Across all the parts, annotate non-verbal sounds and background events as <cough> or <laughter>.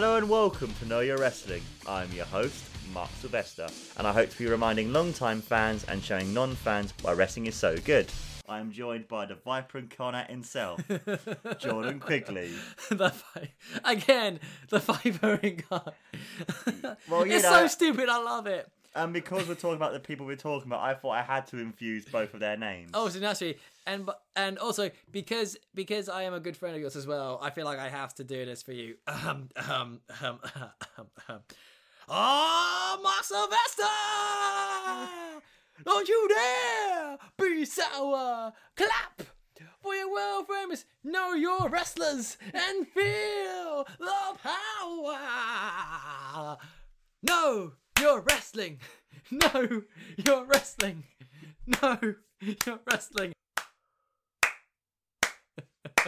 Hello and welcome to Know Your Wrestling. I'm your host, Mark Silvester, and I hope to be reminding long-time fans and showing non-fans why wrestling is so good. I'm joined by the Viper incarnate himself, <laughs> Jordan Quigley. the again, the Viper incarnate. Well, you it's know- so stupid. I love it. And because we're talking about the people we're talking about, I thought I had to infuse both of their names. Oh, so naturally, and and also because because I am a good friend of yours as well, I feel like I have to do this for you. Um, um, um, um, um. Oh, Mark Silvester! Don't you dare be sour! Clap for your world famous Know Your Wrestlers and feel the power. No, you're wrestling. <laughs> No, you're wrestling. <laughs> No, you're wrestling.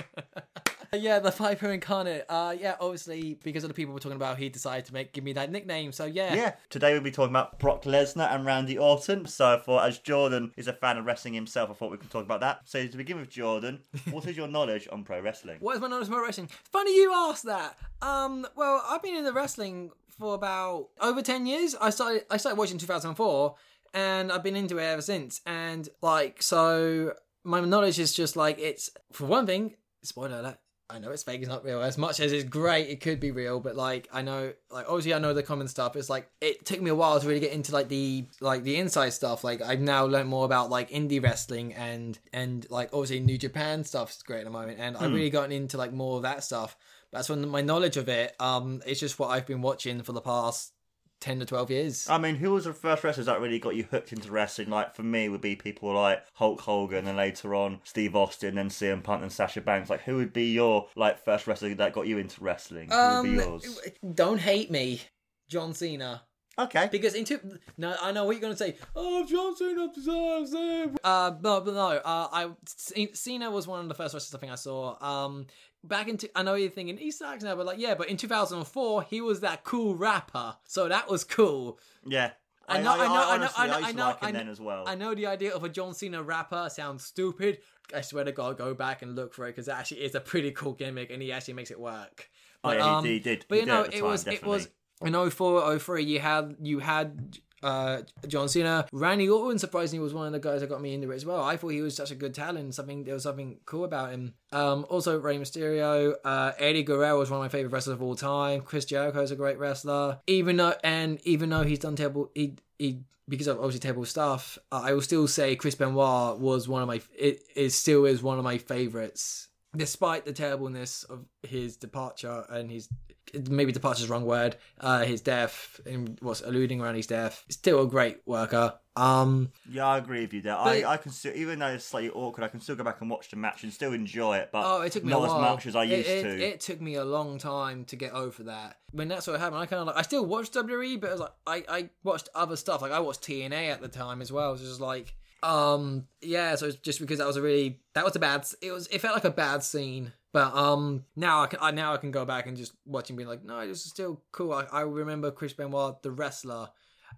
<laughs> yeah, the Viper incarnate. Uh, yeah, obviously because of the people we're talking about, he decided to make give me that nickname. So yeah, Yeah, today we'll be talking about Brock Lesnar and Randy Orton. So, I thought, as Jordan is a fan of wrestling himself, I thought we could talk about that. So, to begin with, Jordan, <laughs> what is your knowledge on pro wrestling? What is my knowledge about wrestling? Funny you asked that. Um, well, I've been in the wrestling for about over ten years. I started I started watching in 2004, and I've been into it ever since. And like, so my knowledge is just like it's for one thing. Spoiler alert. I know it's fake, it's not real. As much as it's great, it could be real. But like, I know, like, obviously, I know the common stuff. It's like it took me a while to really get into like the like the inside stuff. Like, I've now learned more about like indie wrestling and and like obviously New Japan stuff's great at the moment. And I've really gotten into like more of that stuff. That's when my knowledge of it. Um, it's just what I've been watching for the past ten to twelve years. I mean, who was the first wrestlers that really got you hooked into wrestling? Like, for me, would be people like Hulk Hogan and later on Steve Austin and CM Punk and Sasha Banks. Like, who would be your, like, first wrestler that got you into wrestling? Who would be Um, yours? don't hate me, John Cena. Okay. Because in two, no, I know what you're gonna say. Oh, John Cena deserves it. Uh, no, but no. Uh, I C- Cena was one of the first wrestlers I think I saw. Um, back into I know you're thinking East Sax now, but like yeah, but in 2004 he was that cool rapper, so that was cool. Yeah. I know, I know, I know, honestly, I know, I to know, like I know, then as well. I know the idea of a John Cena rapper sounds stupid. I swear to God, go back and look for it because it actually is a pretty cool gimmick, and he actually makes it work. Oh, But, yeah, he- um, he did- But he you did know, it time, was it was definitely. In 04, 03, You had you had uh, John Cena. Randy Orton surprisingly was one of the guys that got me into it as well. I thought he was such a good talent. Something there was something cool about him. Um, also Rey Mysterio, uh, Eddie Guerrero was one of my favorite wrestlers of all time. Chris Jericho is a great wrestler. Even though and even though he's done terrible, he he because of obviously terrible stuff. Uh, I will still say Chris Benoit was one of my it is still is one of my favorites. Despite the terribleness of his departure and his maybe departure is the wrong word, uh, his death and what's alluding around his death, still a great worker. Um, Yeah, I agree with you there. I, I can still, even though it's slightly awkward, I can still go back and watch the match and still enjoy it. But Oh, it took me not a while. as much as I It- used it, to. It, took me a long time to get over that. When that's what happened, I kind of like I still watched WWE, but it was like I I watched other stuff. Like I watched TNA at the time as well. It was just like um yeah. So it's just because that was a really that was a bad. It was it felt like a bad scene. But um now I can I, now I can go back and just watch and be like, no, this is still cool. I, I remember Chris Benoit the wrestler,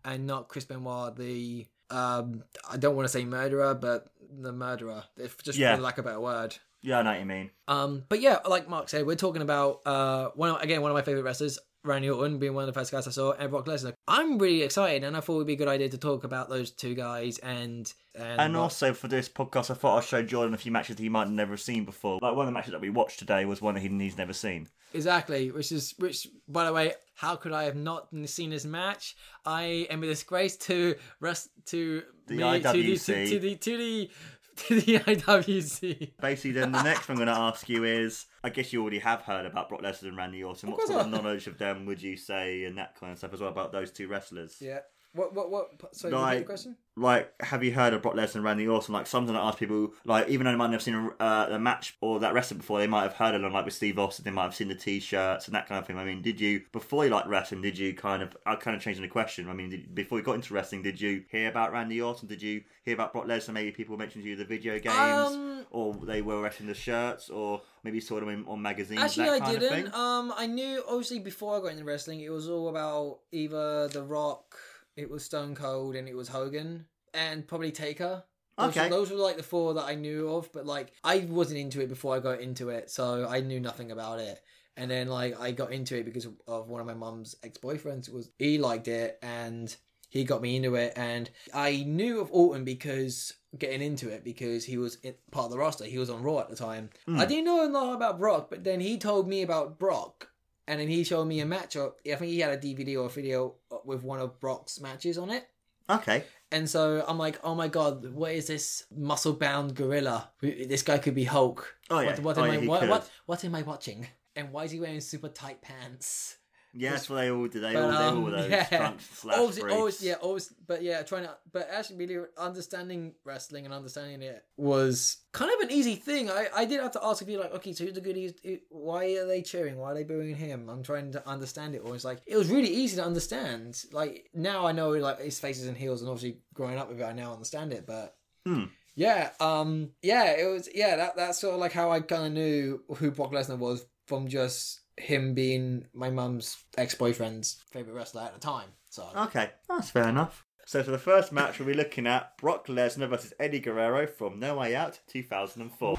and not Chris Benoit the um I don't want to say murderer, but the murderer. If just Yeah. for lack of a better word. yeah, I know what you mean. Um, but yeah, like Mark said, we're talking about uh one again one of my favorite wrestlers, Randy Orton, being one of the first guys I saw, and Brock Lesnar. I'm really excited, and I thought it would be a good idea to talk about those two guys and and, And what- also for this podcast, I thought I'd show Jordan a few matches that he might have never have seen before. Like one of the matches that we watched today was one that he's never seen. exactly, which is which. By the way, how could I have not seen this match? I am a disgrace to rest to The me, to the IWC. to, the to the to the <laughs> IWC. Basically, then the next thing I'm going to ask you is I guess you already have heard about Brock Lesnar and Randy Orton. What sort of knowledge of them would you say and that kind of stuff as well about those two wrestlers? Yeah. What what what? Sorry, Like- the question. like have you heard of Brock Lesnar and Randy Orton? Like something I ask people, like even though they might not have seen a, uh, a match or that wrestler before, they might have heard of them. Like with Steve Austin, they might have seen the T-shirts and that kind of thing. I mean, did you before you like wrestling? Did you kind of? I kind of changing the question. I mean, did, before you got into wrestling, did you hear about Randy Orton? Did you hear about Brock Lesnar? Maybe people mentioned to you the video games, Um, or they were wrestling the shirts, or maybe you saw them in, on magazines. Actually, that I kind didn't. thing? Um, I knew obviously before I got into wrestling, it was all about either The Rock, it was Stone Cold, and it was Hogan, and probably Taker. Those, Okay. were, those were like the four that I knew of, but like I wasn't into it before I got into it, so I knew nothing about it. and then like I got into it because of one of my mum's ex boyfriends was he liked it and he got me into it and I knew of Orton because getting into it because he was part of the roster. He was on Raw at the time. I hmm. didn't know a lot about Brock, but then he told me about Brock. And then he showed me a match. Of, I think he had a DVD or a video with one of Brock's matches on it. Okay. And so I'm like, oh my god, what is this muscle bound gorilla? This guy could be Hulk. Oh, yeah. What, what Oh, am yeah, I what, what what am I watching? And why is he wearing super tight pants? Yeah, that's what they all do. They But, all, um, all those yeah. trunks <laughs> slash Always, always, yeah, always, but yeah, trying to, but actually, really understanding wrestling and understanding it was kind of an easy thing. I, I did have to ask if you like, okay, so who's the goodies? who- Why are they cheering? Why are they booing him? I'm trying to understand it. Or it's like it was really easy to understand. Like now I know like his faces and heels, and obviously growing up with it, I now understand it. But Hmm. yeah, um, yeah, it was yeah. That that's sort of like how I kind of knew who Brock Lesnar was from just him being my mum's ex boyfriend's favorite wrestler at the time. So Okay, that's fair enough. So for the first match, we'll be looking at Brock Lesnar versus Eddie Guerrero from No Way Out 2004.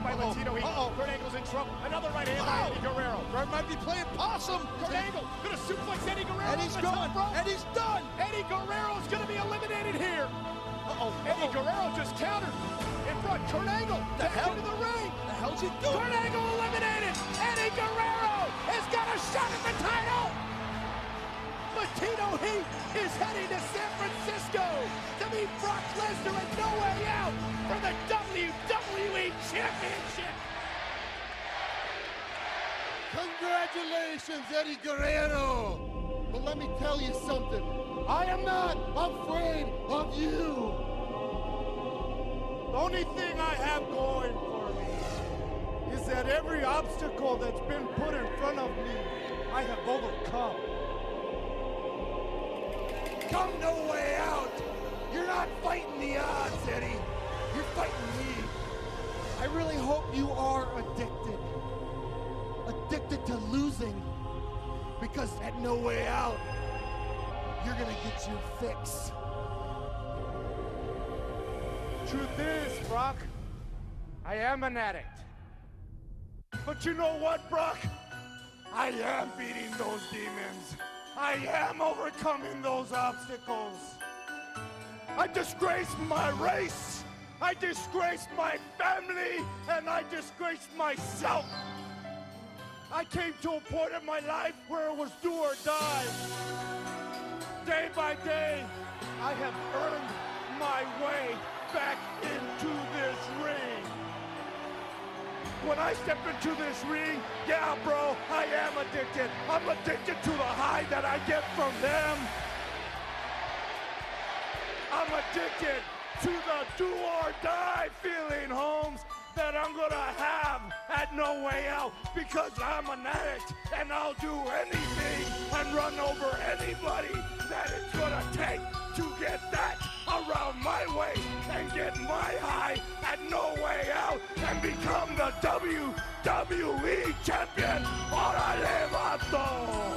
And a right hand by Latino Heat. Uh-oh. Kurt Angle's in trouble. Another right hand by oh. Eddie Guerrero. Kurt might be playing possum. Kurt Angle gonna suplex Eddie Guerrero. And he's on the top gone. And he's done. Eddie Guerrero's gonna be eliminated here. Uh-oh. Eddie Guerrero just countered. In front, Kurt Angle. The back hell? into the ring. The hell's he doing? Kurt Angle eliminated. Eddie Guerrero has got a shot at the title. Latino Heat is heading to San Francisco meet Brock Lesnar No Way Out for the WWE Championship. Congratulations, Eddie Guerrero! But let me tell you something. I am not afraid of you. The only thing I have going for me is that every obstacle that's been put in front of me, I have overcome. Come no way out. You're not fighting the odds, Eddie. You're fighting me. I really hope you are addicted. Addicted to losing. Because at No Way Out, you're gonna get your fix. Truth is, Brock, I am an addict. But you know what, Brock? I am beating those demons. I am overcoming those obstacles. I disgraced my race. I disgraced my family. And I disgraced myself. I came to a point in my life where it was do or die. Day by day, I have earned my way back into this ring. When I step into this ring, yeah, bro, I am addicted. I'm addicted to the high that I get from them. I'm addicted to the do or die feeling, Holmes, that I'm gonna have at No Way Out because I'm an addict and I'll do anything and run over anybody that it's gonna take to get that around my way and get my high at No Way Out and become the WWE champion. Ahora levanto.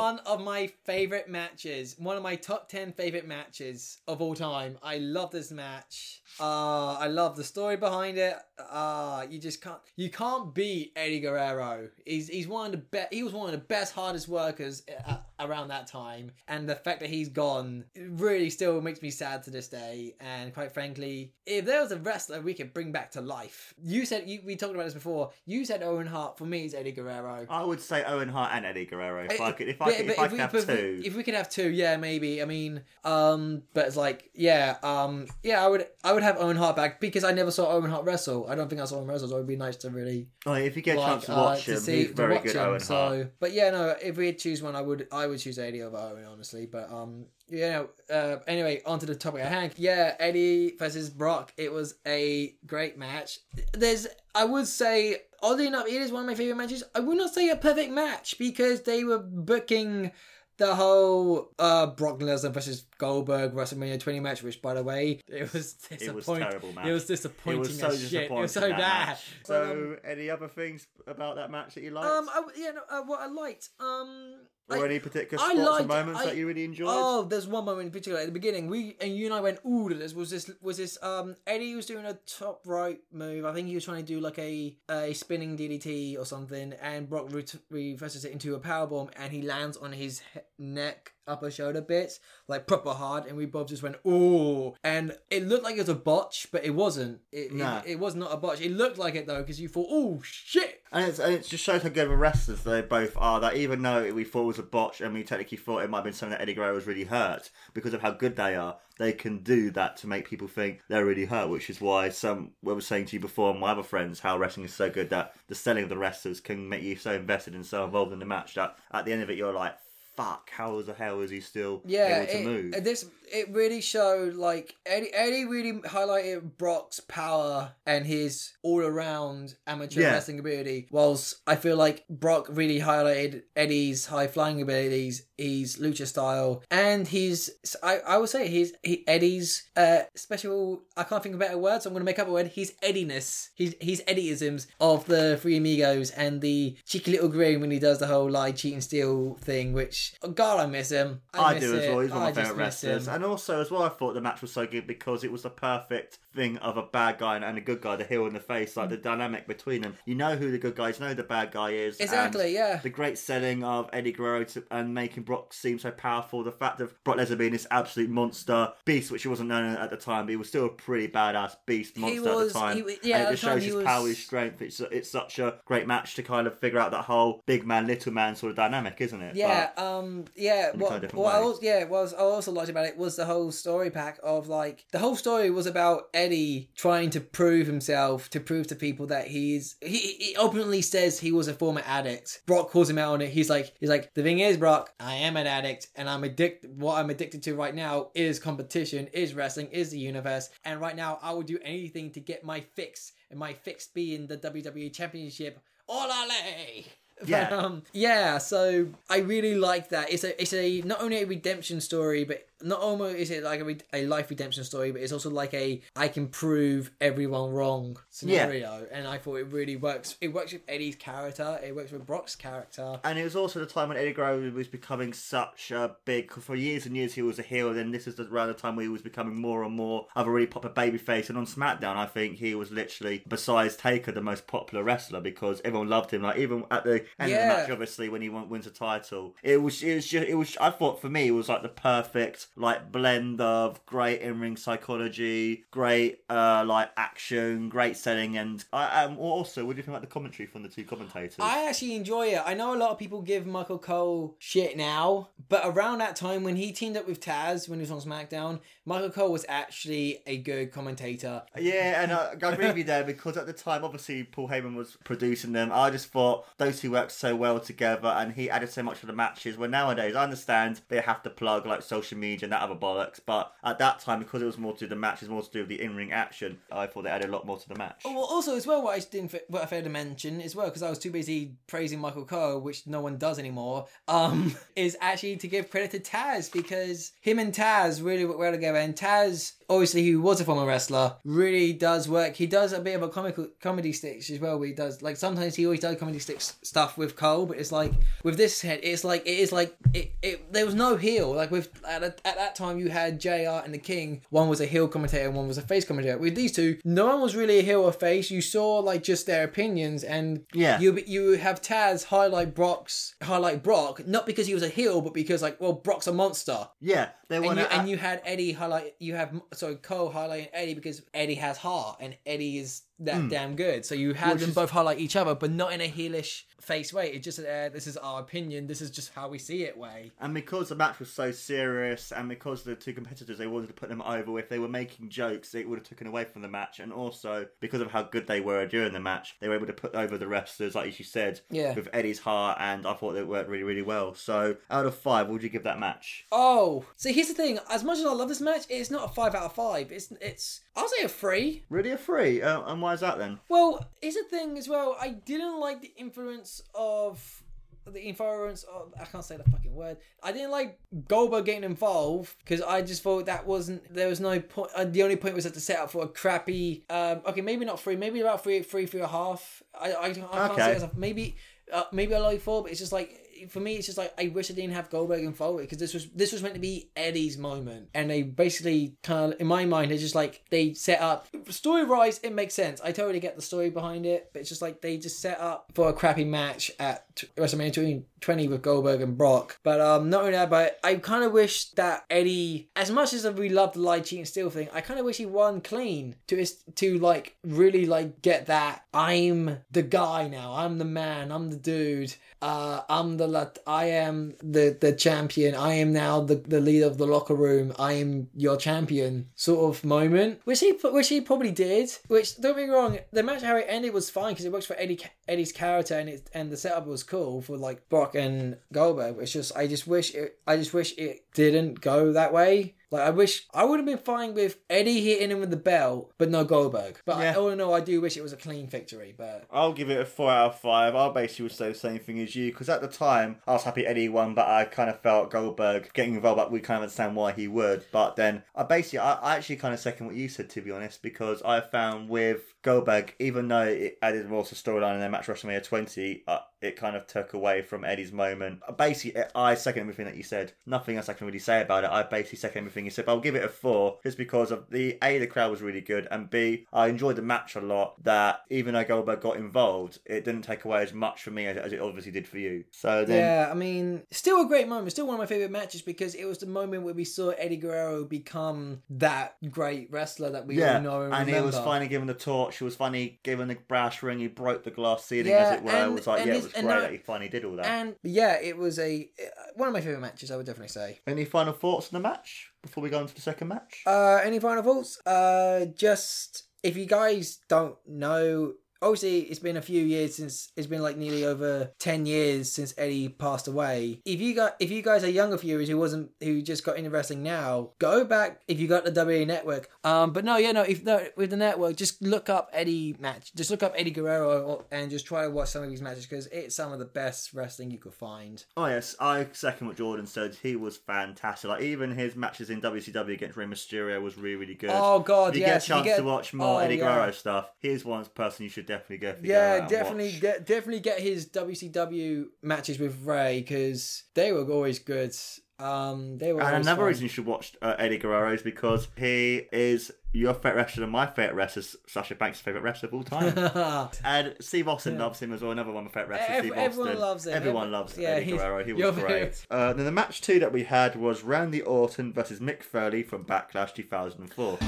One of my favorite matches, one of my top 10 favorite matches of all time. I love this match. Uh, I love the story behind it. Uh, you just can't you can't beat Eddie Guerrero. He's he's one of the best he was one of the best hardest workers uh, around that time and the fact that he's gone really still makes me sad to this day and quite frankly, if there was a wrestler we could bring back to life. You said you, we talked about this before. You said Owen Hart for me is Eddie Guerrero. I would say Owen Hart and Eddie Guerrero. If I could, if I But- could, but if I could we- have but we- two. if we could have two, yeah, maybe. I mean, um, but it's like, yeah, um, yeah, I would, I would have Owen Hart back because I never saw Owen Hart wrestle. I don't think I saw him wrestle, so it would be nice to really Oh, if you get a chance to uh, watch to see he's very good. him. Owen so, Hart. but yeah, no, if we had choose one, I would, I would choose Eddie over Owen, honestly. But um, yeah, no, uh, anyway, onto the topic at hand. Yeah, Eddie versus Brock. It was a great match. There's, I would say, oddly enough, it is one of my favorite matches. I would not say a perfect match because they were booking the whole uh, Brock Lesnar versus Goldberg WrestleMania 20 match, which by the way, it was disappointing. It was terrible match. It was disappointing It was so as shit. It was so bad. But, um, So, any other things about that match that you liked? um, I, yeah, no, uh, what I liked, um, or I- any particular I spots and moments I- that you really enjoyed? Oh, there's one moment in particular at the beginning. We and you and I went, "Ooh, this was this was this." Um, Eddie was doing a top right move. I think he was trying to do like a a spinning DDT or something, and Brock reverses it into a powerbomb, and he lands on his he- neck, upper shoulder bits, like proper hard. And we both just went, "Ooh!" And it looked like it was a botch, but it wasn't. It Nah. it, it was not a botch. It looked like it though, because you thought, "Oh shit!" And, it's, and it just shows how good of wrestlers they both are. That even though we thought it was a botch and we technically thought it might have been something that Eddie Guerrero was really hurt, because of how good they are, they can do that to make people think they're really hurt. Which is why some, what I was saying to you before, and my other friends, how wrestling is so good that the selling of the wrestlers can make you so invested and so involved in the match that at the end of it you're like, fuck, how the hell is he still yeah, able to it, move? this it really showed like Eddie. Eddie really highlighted Brock's power and his all-around amateur Yeah. wrestling ability. Whilst I feel like Brock really highlighted Eddie's high flying abilities, his lucha style, and his I, I would say his he, Eddie's uh special. I can't think of a better word, so I'm going to make up a word. His Eddiness, his his Eddieisms of the Three Amigos and the cheeky little grin when he does the whole lie, cheat, and steal thing. Which oh God, I miss him. I, miss do as well. He's one of my him. wrestlers. And also, as well, I thought the match was so good because it was the perfect thing of a bad guy and a good guy, the heel and the face, like the dynamic between them. You know who the good guy is, you know who the bad guy is. Exactly, yeah. The great selling of Eddie Guerrero to, and making Brock seem so powerful. The fact of Brock Lesnar being this absolute monster beast, which he wasn't known at the time, but he was still a pretty badass beast monster at was- the time. he yeah, and it just shows his was- power, his strength. It's it's such a great match to kind of figure out that whole big man, little man sort of dynamic, isn't it? Yeah, But- um, yeah. in What, kind of what I also, yeah, was I also liked about it was the whole story pack of like the whole story was about Eddie trying to prove himself to prove to people that he's he, he openly says he was a former addict. Brock calls him out on it. He's like he's like the thing is, Brock, I am an addict and I'm addicted. What I'm addicted to right now is competition, is wrestling, is the universe, and right now I will do anything to get my fix, and my fix being the WWE Championship. Olale! Yeah. But, <laughs> um, yeah. So I really like that. It's a, it's a not only a redemption story, but not only is it like a, re- a life redemption story, but it's also like a I can prove everyone wrong scenario. And I thought it really works. It works with Eddie's character. It works with Brock's character. And it was also the time when Eddie Guerrero was becoming such a big. For years and years, he was a heel. Then this is the, around the time where he was becoming more and more of a really popular babyface. And on SmackDown, I think he was literally, besides Taker, the most popular wrestler because everyone loved him. Like even at the end Yeah. of the match, obviously when he won, wins a title, it was it was just it was. I thought for me, it was like the perfect like blend of great in ring psychology, great uh like action, great selling, and I um, also what do you think about the commentary from the two commentators? I actually enjoy it. I know a lot of people give Michael Cole shit now, but around that time when he teamed up with Taz when he was on SmackDown, Michael Cole was actually a good commentator. Yeah, and I, <laughs> I agree with you there because at the time, obviously, Paul Heyman was producing them. I just thought those two worked so well together and he added so much to the matches. Where nowadays, I understand they have to plug like social media and that other bollocks, but at that time, because it was more to do match, the matches, more to do with the in ring action, I thought they added a lot more to the match. Oh, well, also as well, what I didn't what I failed to mention as well because I was too busy praising Michael Cole, which no one does anymore. Um, <laughs> is actually to give credit to Taz because him and Taz really work well together, and Taz. Obviously, who was a former wrestler, really does work. He does a bit of a comical comedy sticks as well. Where he does like sometimes he always does comedy sticks stuff with Cole, but it's like with this head, it's like it is like it. it there was no heel. Like with at, at that time, you had Jr. and the King. One was a heel commentator, and one was a face commentator. With these two, no one was really a heel or face. You saw like just their opinions, and Yeah. you you have Taz highlight Brock's highlight Brock not because he was a heel, but because like well Brock's a monster. yeah, they And want you, and uh, you had Eddie highlight. You have sorry Cole highlighting Eddie because Eddie has heart and Eddie is that damn good. So you had Which them is- both highlight each other, but not in a heelish face way. It's just uh, this is our opinion. This is just how we see it way. And because the match was so serious, and because the two competitors they wanted to put them over, if they were making jokes, it would have taken away from the match. And also because of how good they were during the match, they were able to put over the wrestlers, like you said, Yeah. with Eddie's heart. And I thought it worked really, really well. So out of five, what would you give that match? Oh, so here's the thing. As much as I love this match, it's not a five out of five. It's it's I'll say a three. Really a three? Uh, and why is that then? Well, here's the thing as well. I didn't like the influence of the influence. Of, I can't say the fucking word. I didn't like Goldberg getting involved because I just thought that wasn't. There was no point. Uh, the only point was that to set up for a crappy. Um, okay, maybe not three. Maybe about three, three, three and a half. I, I, I can't Okay. say a, maybe. Uh, maybe I like four, but it's just like for me, it's just like I wish I didn't have Goldberg involved because this was this was meant to be Eddie's moment, and they basically kind of, in my mind, it's just like they set up story wise, it makes sense. I totally get the story behind it, but it's just like they just set up for a crappy match at WrestleMania 20, 20 with Goldberg and Brock. But um, not only that, but I kind of wish that Eddie, as much as we love the lie, cheat, and steal thing, I kind of wish he won clean to his, to like really like get that I'm the guy now, I'm the man, I'm the dude. Uh, I'm the lat- I am the the champion. I am now the, the leader of the locker room. I am your champion sort of moment, which he which he probably did. Which don't me wrong, the match how it ended was fine because it works for Eddie Eddie's character and it and the setup was cool for like Brock and Goldberg. It's just I just wish it I just wish it didn't go that way. Like I wish I would have been fine with Eddie hitting him with the belt, but no Goldberg. But I, Yeah. all in all, I do wish it was a clean victory. But I'll give it a four out of five. I basically would say the same thing as you because at the time I was happy Eddie won, but I kind of felt Goldberg getting involved. But we kind of understand why he would. But then I basically I, I actually kind of second what you said to be honest because I found with Goldberg, even though it added more to the storyline in their match WrestleMania 20, uh, it kind of took away from Eddie's moment. Basically, I second everything that you said. Nothing else I can really say about it. I basically second everything you said. But I'll give it a four just because of the A, the crowd was really good, and B, I enjoyed the match a lot. That even though Goldberg got involved, it didn't take away as much from me as, as it obviously did for you. So then, Yeah, I mean, still a great moment. Still one of my favorite matches because it was the moment where we saw Eddie Guerrero become that great wrestler that we yeah, all know and, and he was finally given the torch. He was funny, given the brass ring. He broke the glass ceiling, Yeah, as it were. it and- was like, yeah, it was great that he finally did all that. And yeah, it was a one of my favorite matches. I would definitely say. Any final thoughts on the match before we go on to the second match? Uh, any final thoughts? Uh, just if you guys don't know. Obviously, it's been a few years since it's been like nearly over ten years since Eddie passed away. If you got, if you guys are younger viewers who wasn't, who just got into wrestling now, go back if you got the WWE Network. Um, but no, yeah, no, if no, with the network, just look up Eddie match, just look up Eddie Guerrero and just try to watch some of these matches because it's some of the best wrestling you could find. Oh yes, I second what Jordan said. He was fantastic. Like even his matches in WCW against Rey Mysterio was really, really good. Oh, God, if you yes, get a chance get- to watch more oh, Eddie yeah. Guerrero stuff, he's one person you should definitely go. Yeah, definitely, get, definitely get his WCW matches with Rey because they were always good. Um, they were. And always another fun. reason you should watch uh, Eddie Guerrero is because he is your favorite wrestler and my favorite wrestler, Sasha Banks' favorite wrestler of all time. <laughs> and Steve Austin loves him as well. Another one of my favorite wrestlers, Ev- Steve everyone Austin. loves him. Everyone Every- loves yeah, Eddie Guerrero. He was great. favourite. Uh, then the match two that we had was Randy Orton versus Mick Foley from Backlash 2004.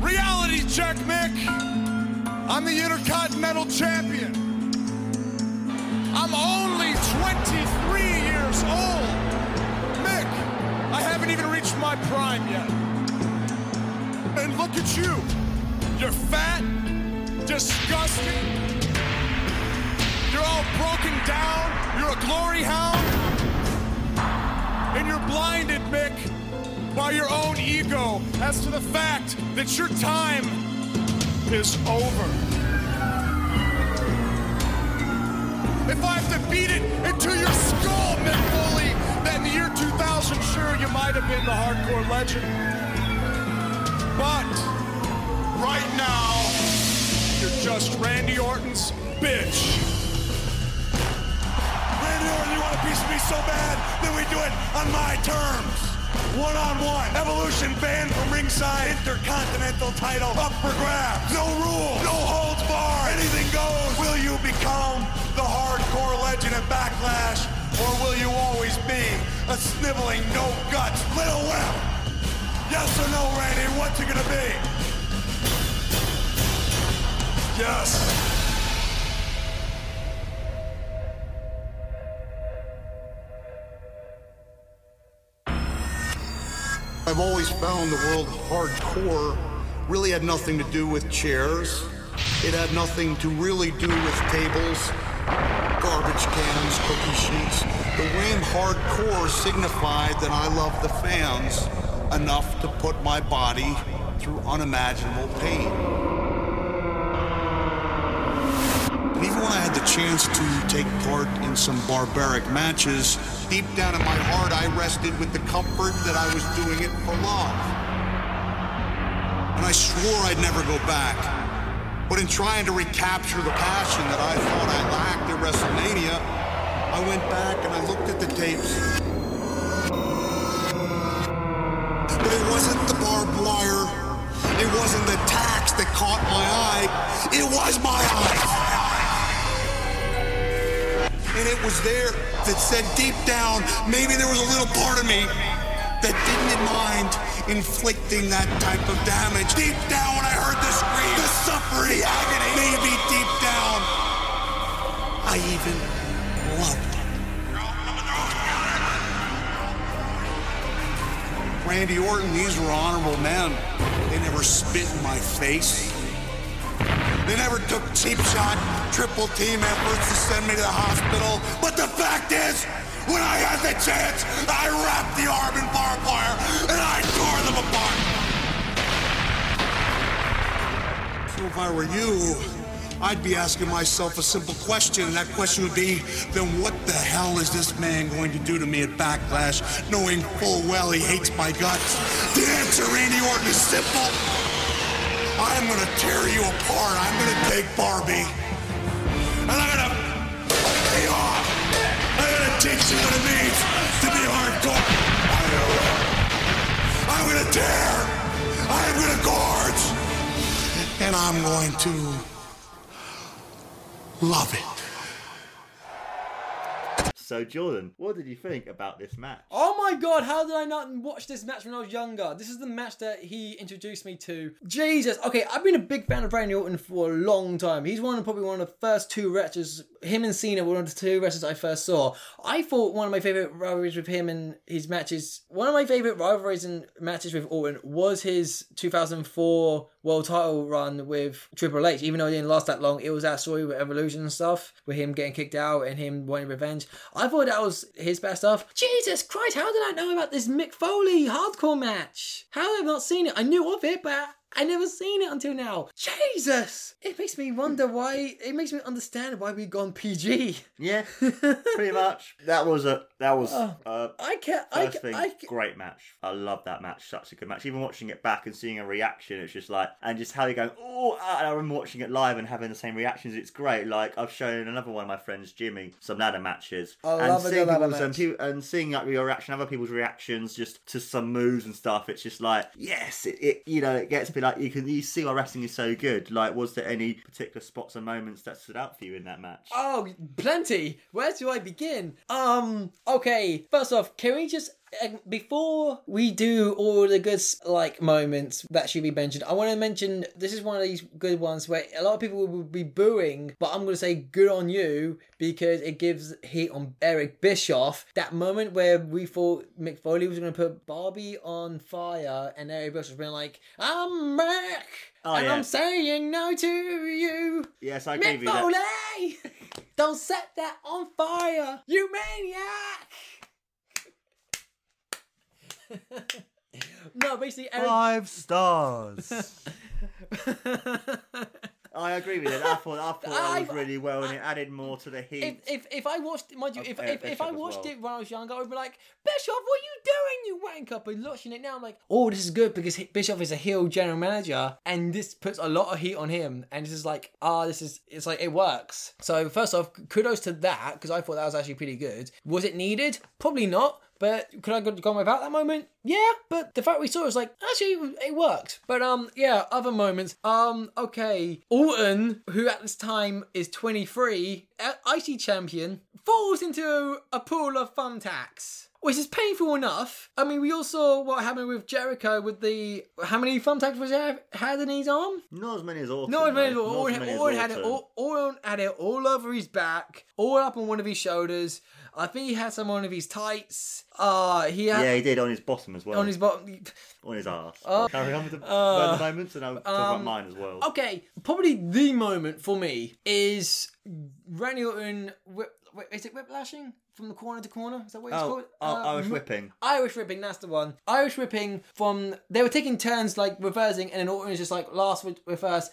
Reality check, Mick. I'm the Intercontinental Champion. I'm only 23 years old. Mick, I haven't even reached my prime yet. And look at you. You're fat, disgusting. You're all broken down. You're a glory hound. And you're blinded, Mick, by your own ego as to the fact that your time is over. If I have to beat it into your skull, Mick Foley, that in the year 2000, sure, you might have been the hardcore legend. But right now, you're just Randy Orton's bitch. Randy Orton, you want a piece of me so bad, then we do it on my terms. One on one. Evolution banned from ringside. Intercontinental title up for grabs. No rules. No holds barred. Anything goes. Will you become the hardcore legend at Backlash? Or will you always be a sniveling, no guts little wimp? Yes or no, Randy? What's it gonna be? Yes. I've always found the world hardcore really had nothing to do with chairs. It had nothing to really do with tables, garbage cans, cookie sheets. The name hardcore signified that I love the fans enough to put my body through unimaginable pain. Even when I had the chance to take part in some barbaric matches, deep down in my heart, I rested with the comfort that I was doing it for love. And I swore I'd never go back. But in trying to recapture the passion that I thought I lacked at WrestleMania, I went back and I looked at the tapes. But it wasn't the barbed wire. It wasn't the tacks that caught my eye. It was my eyes. It was there that said deep down, maybe there was a little part of me that didn't mind inflicting that type of damage. Deep down when I heard the scream, the suffering, the agony, maybe deep down, I even loved it. Randy Orton, these were honorable men. They never spit in my face. They never took cheap shot, triple team efforts to send me to the hospital. But the fact is, when I had the chance, I wrapped the arm in barbed wire and I tore them apart. So if I were you, I'd be asking myself a simple question, and that question would be, then what the hell is this man going to do to me at Backlash, knowing full well he hates my guts? The answer, Randy Orton, is simple. I'm gonna tear you apart. I'm gonna take Barbie. And I'm gonna pay off. I'm gonna teach you what it means to be hardcore. I'm gonna tear. I'm gonna gorge. And I'm going to love it. So, Jordan, what did you think about this match? Oh my god, how did I not watch this match when I was younger? This is the match that he introduced me to. Jesus. Okay, I've been a big fan of Randy Orton for a long time. He's one of probably one of the first two wrestlers. Him and Cena were one of the two wrestlers I first saw. I thought one of my favorite rivalries with him and his matches. One of my favorite rivalries and matches with Orton was his 2004 world title run with Triple H. Even though it didn't last that long, it was that story with Evolution and stuff, with him getting kicked out and him wanting revenge. I thought that was his best stuff. Jesus Christ, how did I know about this Mick Foley hardcore match? How have I not seen it? I knew of it, but I never seen it until now. Jesus! It makes me wonder why. It makes me understand why we've gone PG. Yeah, <laughs> pretty much. That was a that was Oh, uh, I can't. I, First thing, I, ca- great match. I love that match. Such a good match. Even watching it back and seeing a reaction, it's just like, and just how you're going, oh, ah," and I remember watching it live and having the same reactions. It's great. Like I've shown another one of my friends, Jimmy, some ladder matches, I and love seeing good ladder people's and, and seeing like your reaction, other people's reactions, just to some moves and stuff. It's just like, yes, it, it you know, it gets to be like you can you see why wrestling is so good. Like, was there any particular spots and moments that stood out for you in that match? Oh, plenty. Where do I begin? Um, okay. First off, can we just before we do all the good like moments that should be mentioned, I want to mention this is one of these good ones where a lot of people will be booing, but I'm going to say good on you because it gives heat on Eric Bischoff. That moment where we thought Mick Foley was going to put Barbie on fire, and Eric Bischoff was being like, "I'm back." Oh, and yeah. I'm saying no to you. yes, I agree Mick with you. That, <laughs> Don't set that on fire, you maniac! <laughs> no, basically, Eric. Five stars. <laughs> I agree with it. I thought I thought that was really well, and it added more to the heat. if, if if I watched, mind you, Of if if, if I watched well. it when I was younger, I would be like, Bischoff, what are you doing, you wanker? But watching it now, I'm like, oh, this is good because Bischoff is a heel general manager, and this puts a lot of heat on him, and this is like, ah, this is, it's like it works. So first off, kudos to that because I thought that was actually pretty good. Was it needed? Probably not. But could I go gone without that moment? Yeah, but the fact we saw was like actually it worked. But um, yeah, other moments. Um, okay, Orton, who at this time is 23, IC champion, falls into a pool of thumbtacks. Which is painful enough. I mean, we all saw what happened with Jericho with the how many thumbtacks was he had in his arm? Not as many as Orton. Not as many as Orton had it all, Orton had it all over his back, all up on one of his shoulders. I think he had some on one of his tights. Uh he had Yeah, he did on his bottom as well. on his bottom. on his ass. Oh. Carry on with the, Uh, the moments, and I'll talk um, about mine as well. Okay, probably the moment for me is Randy Orton. Whip, whip, is it whiplashing? From the corner to corner. Is that what it's Oh, called? oh, Uh, Irish whipping. Irish whipping, that's the one. Irish whipping from they were taking turns like reversing, and then Orton was just like last with, first.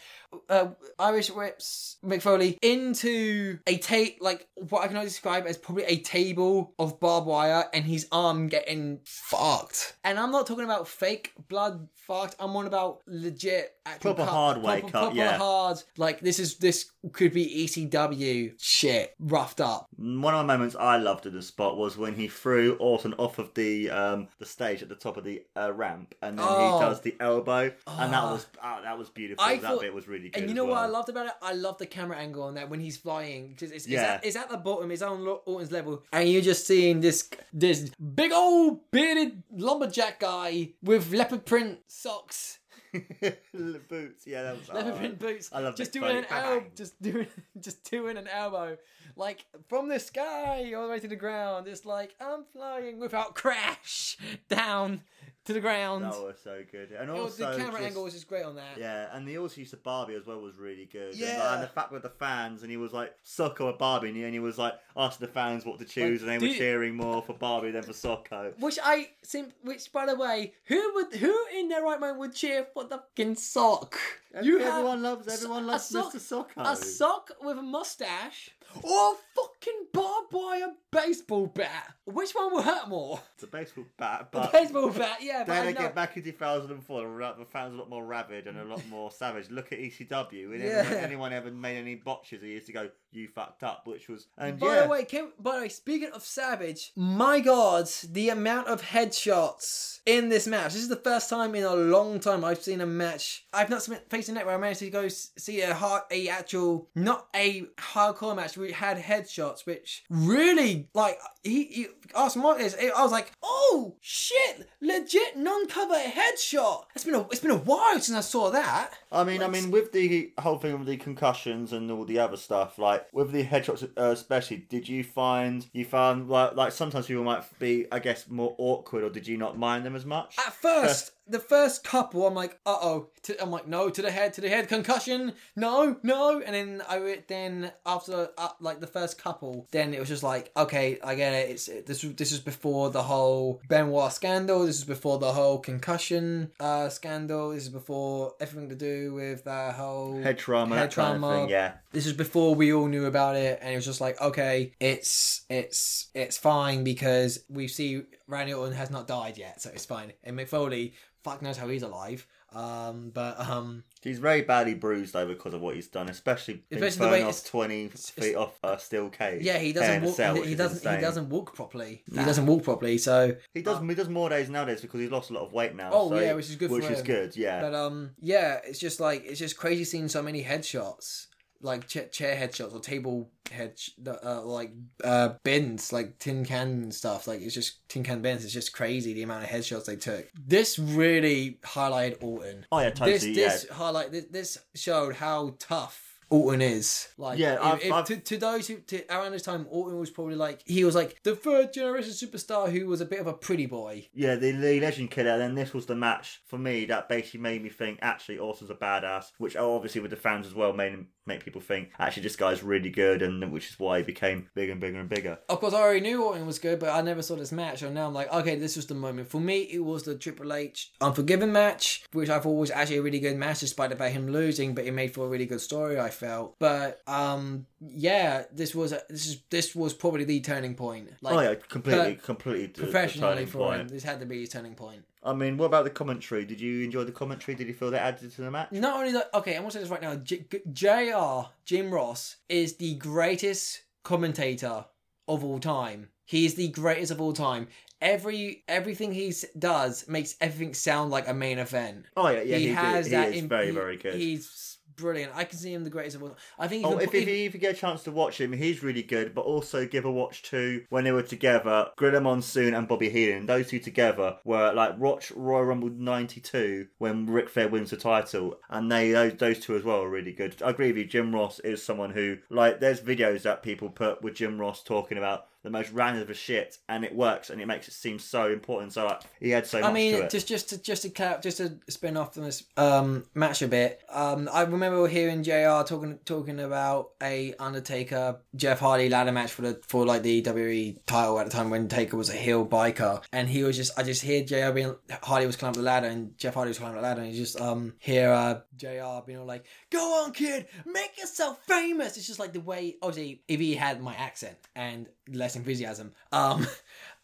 Uh, Irish whips Mick Foley into a tape like what I can only describe as probably a table of barbed wire, and his arm getting fucked. And I'm not talking about fake blood fucked. I'm on about legit actual Proper cut, hard way proper, cut, proper yeah. hard. Like this is this could be ECW shit roughed up. One of the moments I loved in the spot was when he threw Orton off of the um the stage at the top of the uh, ramp, and then Oh. he does the elbow, and that Ah. was ah, that was beautiful. I that thought- bit was really good. And you know what I loved about it? I love the camera angle on that when he's flying because it's, Yeah. it's, at, it's at the bottom, it's on Orton's level, and you're just seeing this this big old bearded lumberjack guy with leopard print socks, <laughs> boots. Yeah, that was oh, print boots, I love just doing an elbow, just doing <laughs> just doing an elbow, like from the sky all the way to the ground. It's like I'm flying without crash <laughs> down to the ground. That was so good, and also the camera just- angle was just great on that. Yeah, and the also use of Barbie as well was really good. And, Yeah. like, and the fact with the fans, and he was like Socko or Barbie, and he, was like asking the fans what to choose, and they were you- cheering more for Barbie than for Socko. Which I sim- which by the way, who would who in their right mind would cheer for the fucking sock? You have everyone loves everyone loves sock- Mr. Socko. A sock with a mustache or a fucking barbed wire baseball bat. Which one will hurt more? It's a baseball bat, The but baseball bat, yeah. But then I again, know- back in 2004, the the fans a lot more rabid and a lot more <laughs> savage. Look at ECW. Yeah. anyone, ever made any botches, he used to go, "You fucked up," which was and By yeah. the way, can, by the way, speaking of Savage, my God, the amount of headshots in this match. This is the first time in a long time I've seen a match. I've not seen facing net where I managed to go see a hard, a actual, not a hardcore match. We had headshots, which really like he, he asked Marcus. I was like, oh shit, legit non-cover headshot. It's been a it's been a while since I saw that. I mean, I mean, with the whole thing with the concussions and all the other stuff, like with the headshots, uh, especially, did you find you found like like sometimes people might be, I guess, more awkward, or did you not mind them as much? At first, <laughs> the first couple, I'm like, uh oh. I'm like, no, to the head, to the head, concussion, no, no. And then I then after uh, like the first couple, then it was just like, okay, I get it. It's it, this. This is before the whole Benoit scandal. This is before the whole concussion uh, scandal. This is before everything to do with that whole Head trauma, head that kind of trauma. thing, yeah. This is before we all knew about it, and it was just like, okay, it's it's it's fine because we see Randy Orton has not died yet, so it's fine. And Mick Foley, fuck knows how he's alive. Um, but um, He's very badly bruised though because of what he's done, especially being Especially the thrown way off it's- twenty feet off a steel cage. yeah, he doesn't walk. Cell, he, which he is doesn't. He doesn't walk properly. Nah. He doesn't walk properly. So He does. he does more days nowadays because he's lost a lot of weight now. Oh, so- yeah, which is good for Which is good. Yeah. But um, yeah, it's just like it's just crazy seeing so many headshots, like ch- chair headshots or table head, sh- uh, like uh bins, like tin can stuff. Like it's just tin can bins. It's just crazy the amount of headshots they took. This really highlighted Orton. oh yeah, totally. this yeah. this highlight this, this showed how tough. Orton is like Yeah, if- I've- if- I've- to, to those who to, around this time Orton was probably like he was like the third generation superstar who was a bit of a pretty boy Yeah, the, the Legend Killer. Then this was the match for me that basically made me think actually Orton's a badass, which obviously with the fans as well made him make people think actually this guy's really good, and which is why he became bigger and bigger and bigger. Of course, I already knew Orton was good, but I never saw this match. And now I'm like, okay, this was the moment. For me, it was the Triple H Unforgiven match, which I thought was actually a really good match, despite about him losing. But it made for a really good story. I felt, but um, yeah, this was a, this is this was probably the turning point. Like, oh yeah, completely, completely professionally for point. him, this had to be his turning point. I mean, what about the commentary? Did you enjoy the commentary? Did you feel that added to the match? Not only that, okay, I'm gonna say this right now. J- Jr. Jim Ross is the greatest commentator of all time. He is the greatest of all time. Every everything he does makes everything sound like a main event. Oh yeah, yeah, he, he, has did. that. He is very, very good. He's brilliant. I can see him the greatest of all. I think. Oh, if, if, even- you, if get a chance to watch him, he's really good. But also give a watch to when they were together, Gorilla Monsoon and Bobby Heenan. Those two together were like watch Royal Rumble '92 when Ric Flair wins the title, and they those, those two as well are really good. I agree with you. Jim Ross is someone who like there's videos that people put with Jim Ross talking about the most random of shit, and it works, and it makes it seem so important. So like, he had so much I mean, just just to just to clar- just to spin off from this um, match a bit. Um, I remember hearing Jr. talking talking about a Undertaker Jeff Hardy ladder match for the for like the WWE title at the time when Taker was a heel biker, and he was just I just hear Jr. being Hardy was climbing the ladder and Jeff Hardy was climbing the ladder, and you just um hear uh, Jr. being all like, "Go on, kid, make yourself famous." It's just like the way obviously if he had my accent and less enthusiasm, um. <laughs>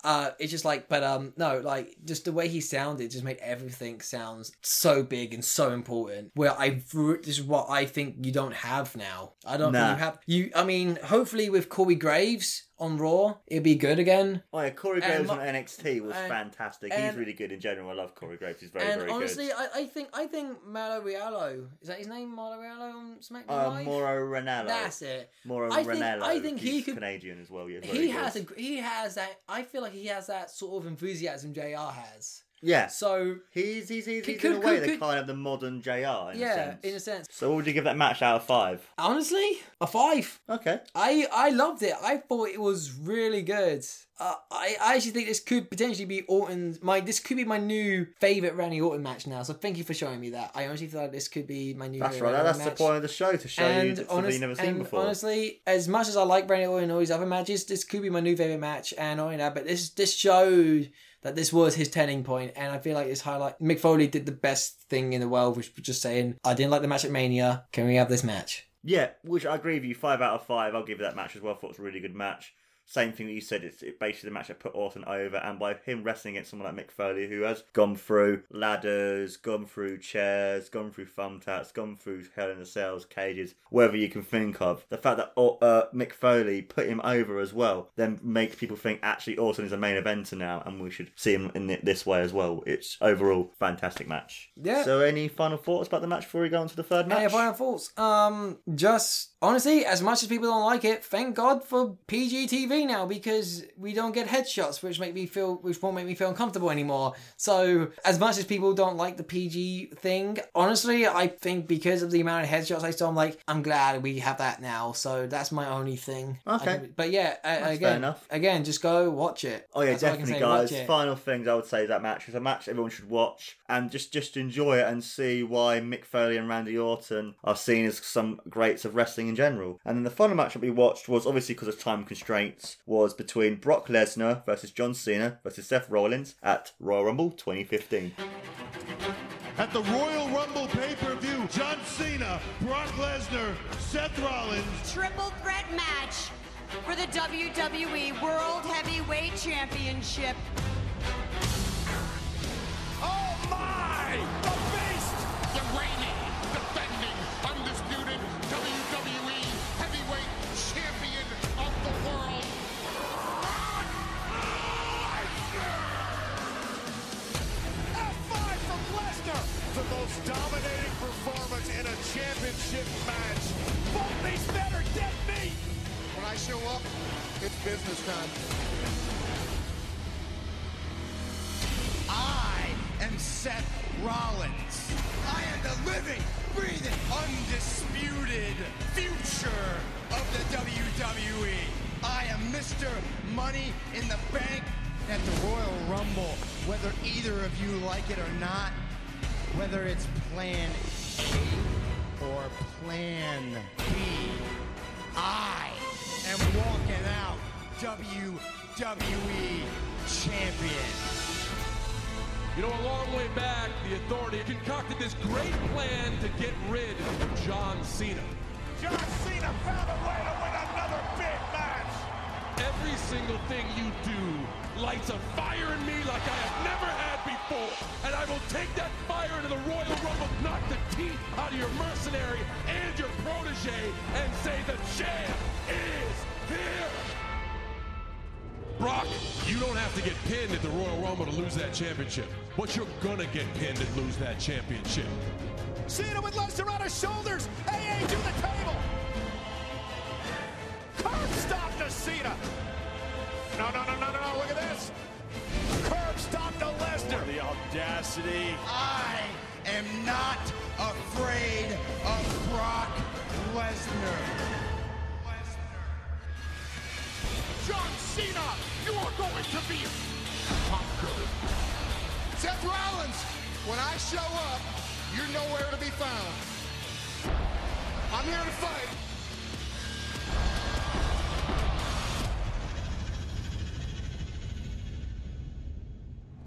Uh, it's just like, but um, no, like just the way he sounded just made everything sounds so big and so important. Where I, this is what I think you don't have now. I don't Nah. think you have you. I mean, hopefully with Corey Graves on Raw, it'd be good again. Oh yeah, Corey Graves mo- on NXT was fantastic. He's really good in general. I love Corey Graves. He's very, and very honestly, good. I, I think I think Malo Riallo is that his name? Malo Riallo on SmackDown Uh, Live. Mauro Ranallo. That's it. Mauro I think- I think he He's could- Canadian as well. Yeah, He has a he has that. I feel like he has that sort of enthusiasm Jr. has. Yeah. So He's he's he's, he's Could- in a way could- the could- kind of the modern Jr. In a yeah, sense. in a sense. So what would you give that match out of five? Honestly, a five. Okay. I I loved it. I thought it was really good. Uh, I I actually think this could potentially be Orton's my this could be my new favorite Randy Orton match now. So thank you for showing me that. I honestly thought this could be my new. That's right. That's the match. point of the show to show you And, something honest, you've never seen before. honestly, as much as I like Randy Orton and all his other matches, this could be my new favorite match. And not only that, but this this showed that this was his turning point, and I feel like this highlight. Mick Foley did the best thing in the world, which was just saying, "I didn't like the match at Mania. Can we have this match?" Yeah, which I agree with you. Five out of five. I'll give that match as well. I thought it was a really good match. Same thing that you said. It's it basically the match that put Orton over, and by him wrestling against someone like Mick Foley, who has gone through ladders, gone through chairs, gone through thumbtacks, gone through Hell in the Cells, cages, whatever you can think of. The fact that uh, Mick Foley put him over as well, then makes people think actually Orton is a main eventer now, and we should see him in this way as well. It's overall fantastic match. Yeah. So, any final thoughts about the match before we go on to the third match? Hey, final thoughts. Um, just honestly, as much as people don't like it, thank God for PG Now because we don't get headshots, which make me feel, which won't make me feel uncomfortable anymore. So, as much as people don't like the PG thing, honestly, I think because of the amount of headshots I saw, I'm like, I'm glad we have that now. So that's my only thing. Okay. Can- but yeah, uh, fair again, enough. again, just go watch it. Oh yeah, That's all I can definitely, guys. Final things I would say is that match is a match everyone should watch and just just enjoy it and see why Mick Foley and Randy Orton are seen as some greats of wrestling in general. And then the final match that we watched was obviously because of time constraints was between Brock Lesnar versus John Cena versus Seth Rollins at Royal Rumble 2015. At the Royal Rumble pay-per-view, John Cena, Brock Lesnar, Seth Rollins, triple threat match for the WWE World Heavyweight Championship. Oh my! I show up, it's business time. I am Seth Rollins. I am the living, breathing, undisputed future of the WWE. I am Mr. Money in the Bank at the Royal Rumble. Whether either of you like it or not, whether it's Plan A or Plan B, I am walking out WWE Champion. You know, a long way back, the Authority concocted this great plan to get rid of John Cena. John Cena found a way to win another big match! Every single thing you do lights a fire in me like I have never had before. And I will take that fire into the Royal Rumble, knock the teeth out of your mercenary and your protege, and say the champ is here. Brock, you don't have to get pinned at the Royal Rumble to lose that championship. But you're gonna get pinned and lose that championship. Cena with Lesnar on his shoulders! AA to the table! Curb stomp to Cena! No, no, no, no, no, no, look at this! Curb stomp to Lesnar! The audacity! I am not afraid of Brock Lesnar. John Cena, you are going to be conquered. Seth Rollins, when I show up, you're nowhere to be found. I'm here to fight.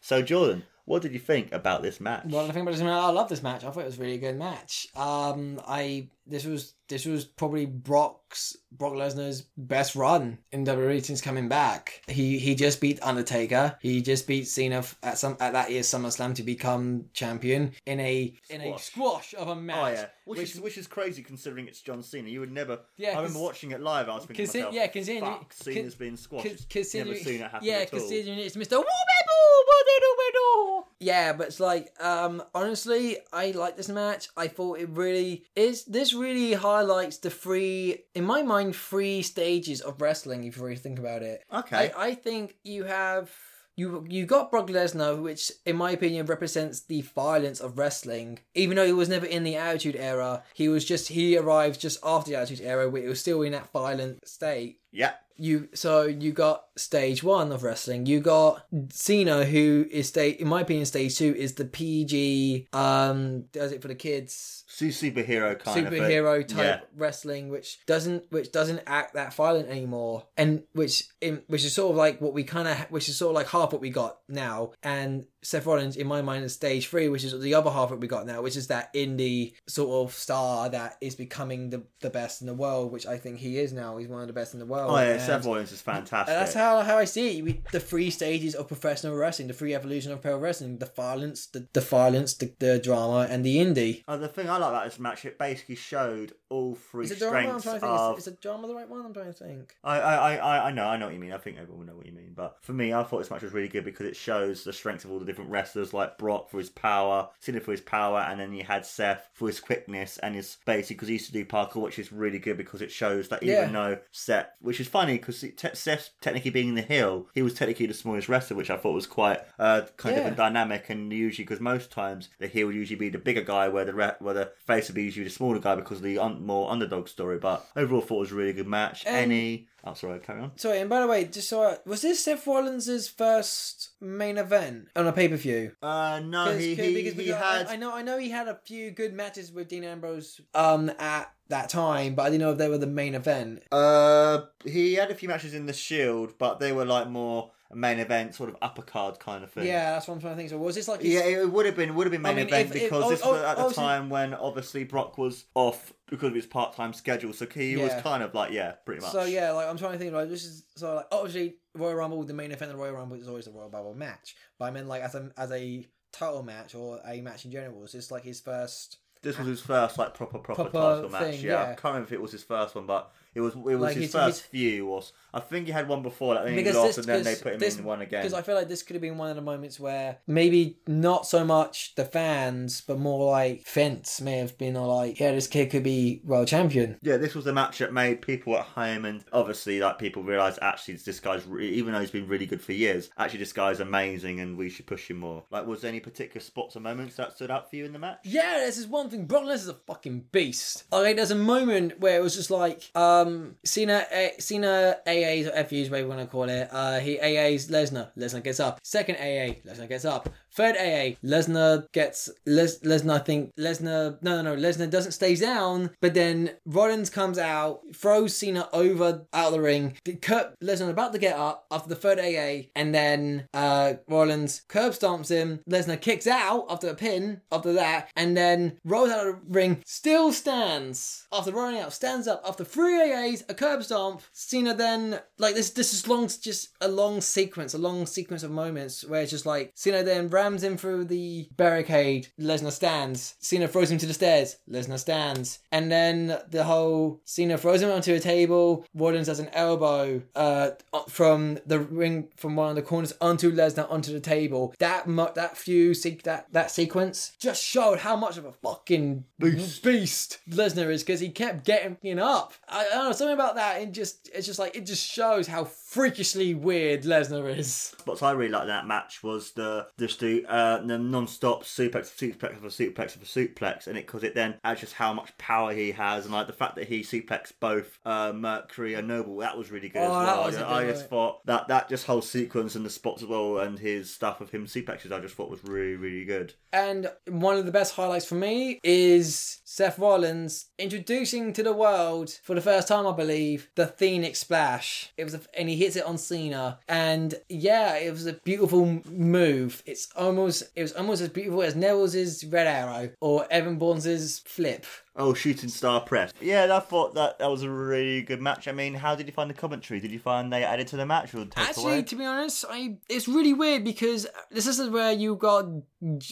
So, Jordan, what did you think about this match? Well, I think about this match. I love this match. I thought it was a really good match. Um, I this was this was probably Brock's Brock Lesnar's best run in WWE since coming back. He he just beat Undertaker. He just beat Cena at some at that year's SummerSlam to become champion in a in a squash of a match. Oh yeah, which, is which is crazy considering it's John Cena. You would never. Yeah, I remember watching it live. I was thinking, Consi- myself, yeah, considering fuck, con- Cena's been squashed. considering, never seen it happen yeah, at all. considering it's Mr. Yeah, but it's like, um, honestly, I like this match. I thought it really is. This really highlights the three, in my mind, three stages of wrestling. If you really think about it. Okay. I, I think you have. You, you got Brock Lesnar, which, in my opinion, represents the violence of wrestling. Even though he was never in the Attitude Era, he was just he arrived just after the Attitude Era, where he was still in that violent state Yeah. You so you got stage one of wrestling. You got Cena, who is stage in my opinion, stage two is the PG um does it for the kids Su- superhero kind of superhero type Yeah. wrestling, which doesn't which doesn't act that violent anymore, and which in which is sort of like what we kind of which is sort of like half what we got now, and Seth Rollins in my mind is stage three, which is the other half that we got now, which is that indie sort of star that is becoming the the best in the world, which I think he is now. He's one of the best in the world. Oh yeah, and- Seth Rollins is fantastic. that's how, how I see it. We, the three stages of professional wrestling, the three evolution of pro wrestling, the violence, the, the violence, the, the drama, and the indie. Oh, the thing I like about this match, it basically showed all three Is drama? Strengths think. of. Is, is it drama the right one? I'm trying to think. I, I, I, I know, I know what you mean. I think everyone will know what you mean. But for me, I thought this match was really good because it shows the strengths of all the different wrestlers, like Brock for his power, Cena for his power, and then you had Seth for his quickness and his spacey because he used to do parkour, which is really good because it shows that even Yeah. though Seth, which is funny because Seth technically being the heel, he was technically the smallest wrestler, which I thought was quite uh, kind of a dynamic. And usually, because most times the heel would usually be the bigger guy, where the re- where the face would be usually the smaller guy because of the un- more underdog story. But overall, I thought it was a really good match. Any Oh, sorry, carry on. Sorry, and by the way, just so I, was this Seth Rollins' first main event on a pay per view? Uh, no, he, he, he had. I, I know I know he had a few good matches with Dean Ambrose um at that time, but I didn't know if they were the main event. Uh, he had a few matches in the Shield, but they were like more a main event, sort of upper card kind of thing. Yeah, that's what I'm trying to think. So was this like his- Yeah, it would have been would have been I main mean, event if- if- because oh, this oh, was at the obviously- time when obviously Brock was off because of his part time schedule, so he was kind of like yeah, pretty much. So yeah, like I'm trying to think like this is so like obviously Royal Rumble, the main event of the Royal Rumble is always the Royal Rumble match. But I mean like as a as a title match or a match in general, was this like his first This was his first like proper proper, Proper title match. thing, yeah. yeah. I can't remember if it was his first one, but it was it was Like his, his- first his- few. Or s- I think he had one before that, then he lost, this and then they put him this- in one again. Because I feel like this could have been one of the moments where maybe not so much the fans, but more like Vince may have been like, yeah, this kid could be world champion. Yeah, this was a match that made people at home and obviously like people realise actually this guy's re- even though he's been really good for years, actually this guy's amazing and we should push him more. Like, was there any particular spots or moments that stood out for you in the match? Yeah, this is one thing. Brock Lesnar's a fucking beast. Like, there's a moment where it was just like, uh, um, Cena, A- Cena AAs or FUs, whatever you want to call it. Uh, he AAs Lesnar. Lesnar gets up. Second AA, Lesnar gets up. Third AA, Lesnar gets Les- Lesnar. I think Lesnar. No, no, no. Lesnar doesn't stay down, but then Rollins comes out, throws Cena over out of the ring. Kurt Lesnar about to get up after the third AA, and then uh, Rollins curb stomps him. Lesnar kicks out after a pin after that, and then rolls out of the ring. Still stands after rolling out. Stands up after three AAs, a curb stomp. Cena then like this. This is long, just a long sequence, a long sequence of moments where it's just like Cena then rams him through the barricade. Lesnar stands. Cena throws him to the stairs. Lesnar stands, and then the whole Cena throws him onto a table. Rollins does an elbow uh, from the ring from one of the corners onto Lesnar onto the table. That mu- that few se- that that sequence just showed how much of a fucking beast, beast Lesnar is because he kept getting up. I, I don't know something about that. It just it's just like it just shows how freakishly weird Lesnar is. What I really liked in that match was the just the to uh, the non-stop suplex, suplex of a suplex of a suplex, and it because it then adds just how much power he has, and like the fact that he suplexed both uh, Mercury and Noble, that was really good Oh, as well. was a I just thought that that just whole sequence and the spots as well, and his stuff of him suplexes, I just thought was really really good. And one of the best highlights for me is Seth Rollins introducing to the world for the first time, I believe, the Phoenix Splash. It was, a, and he hits it on Cena, and yeah, it was a beautiful move. It's almost, it was almost as beautiful as Neville's Red Arrow or Evan Bourne's Flip. Oh, shooting star press. Yeah, I thought that that was a really good match. I mean, how did you find the commentary? Did you find they added to the match or take Actually, away? to be honest, I it's really weird because this is where you got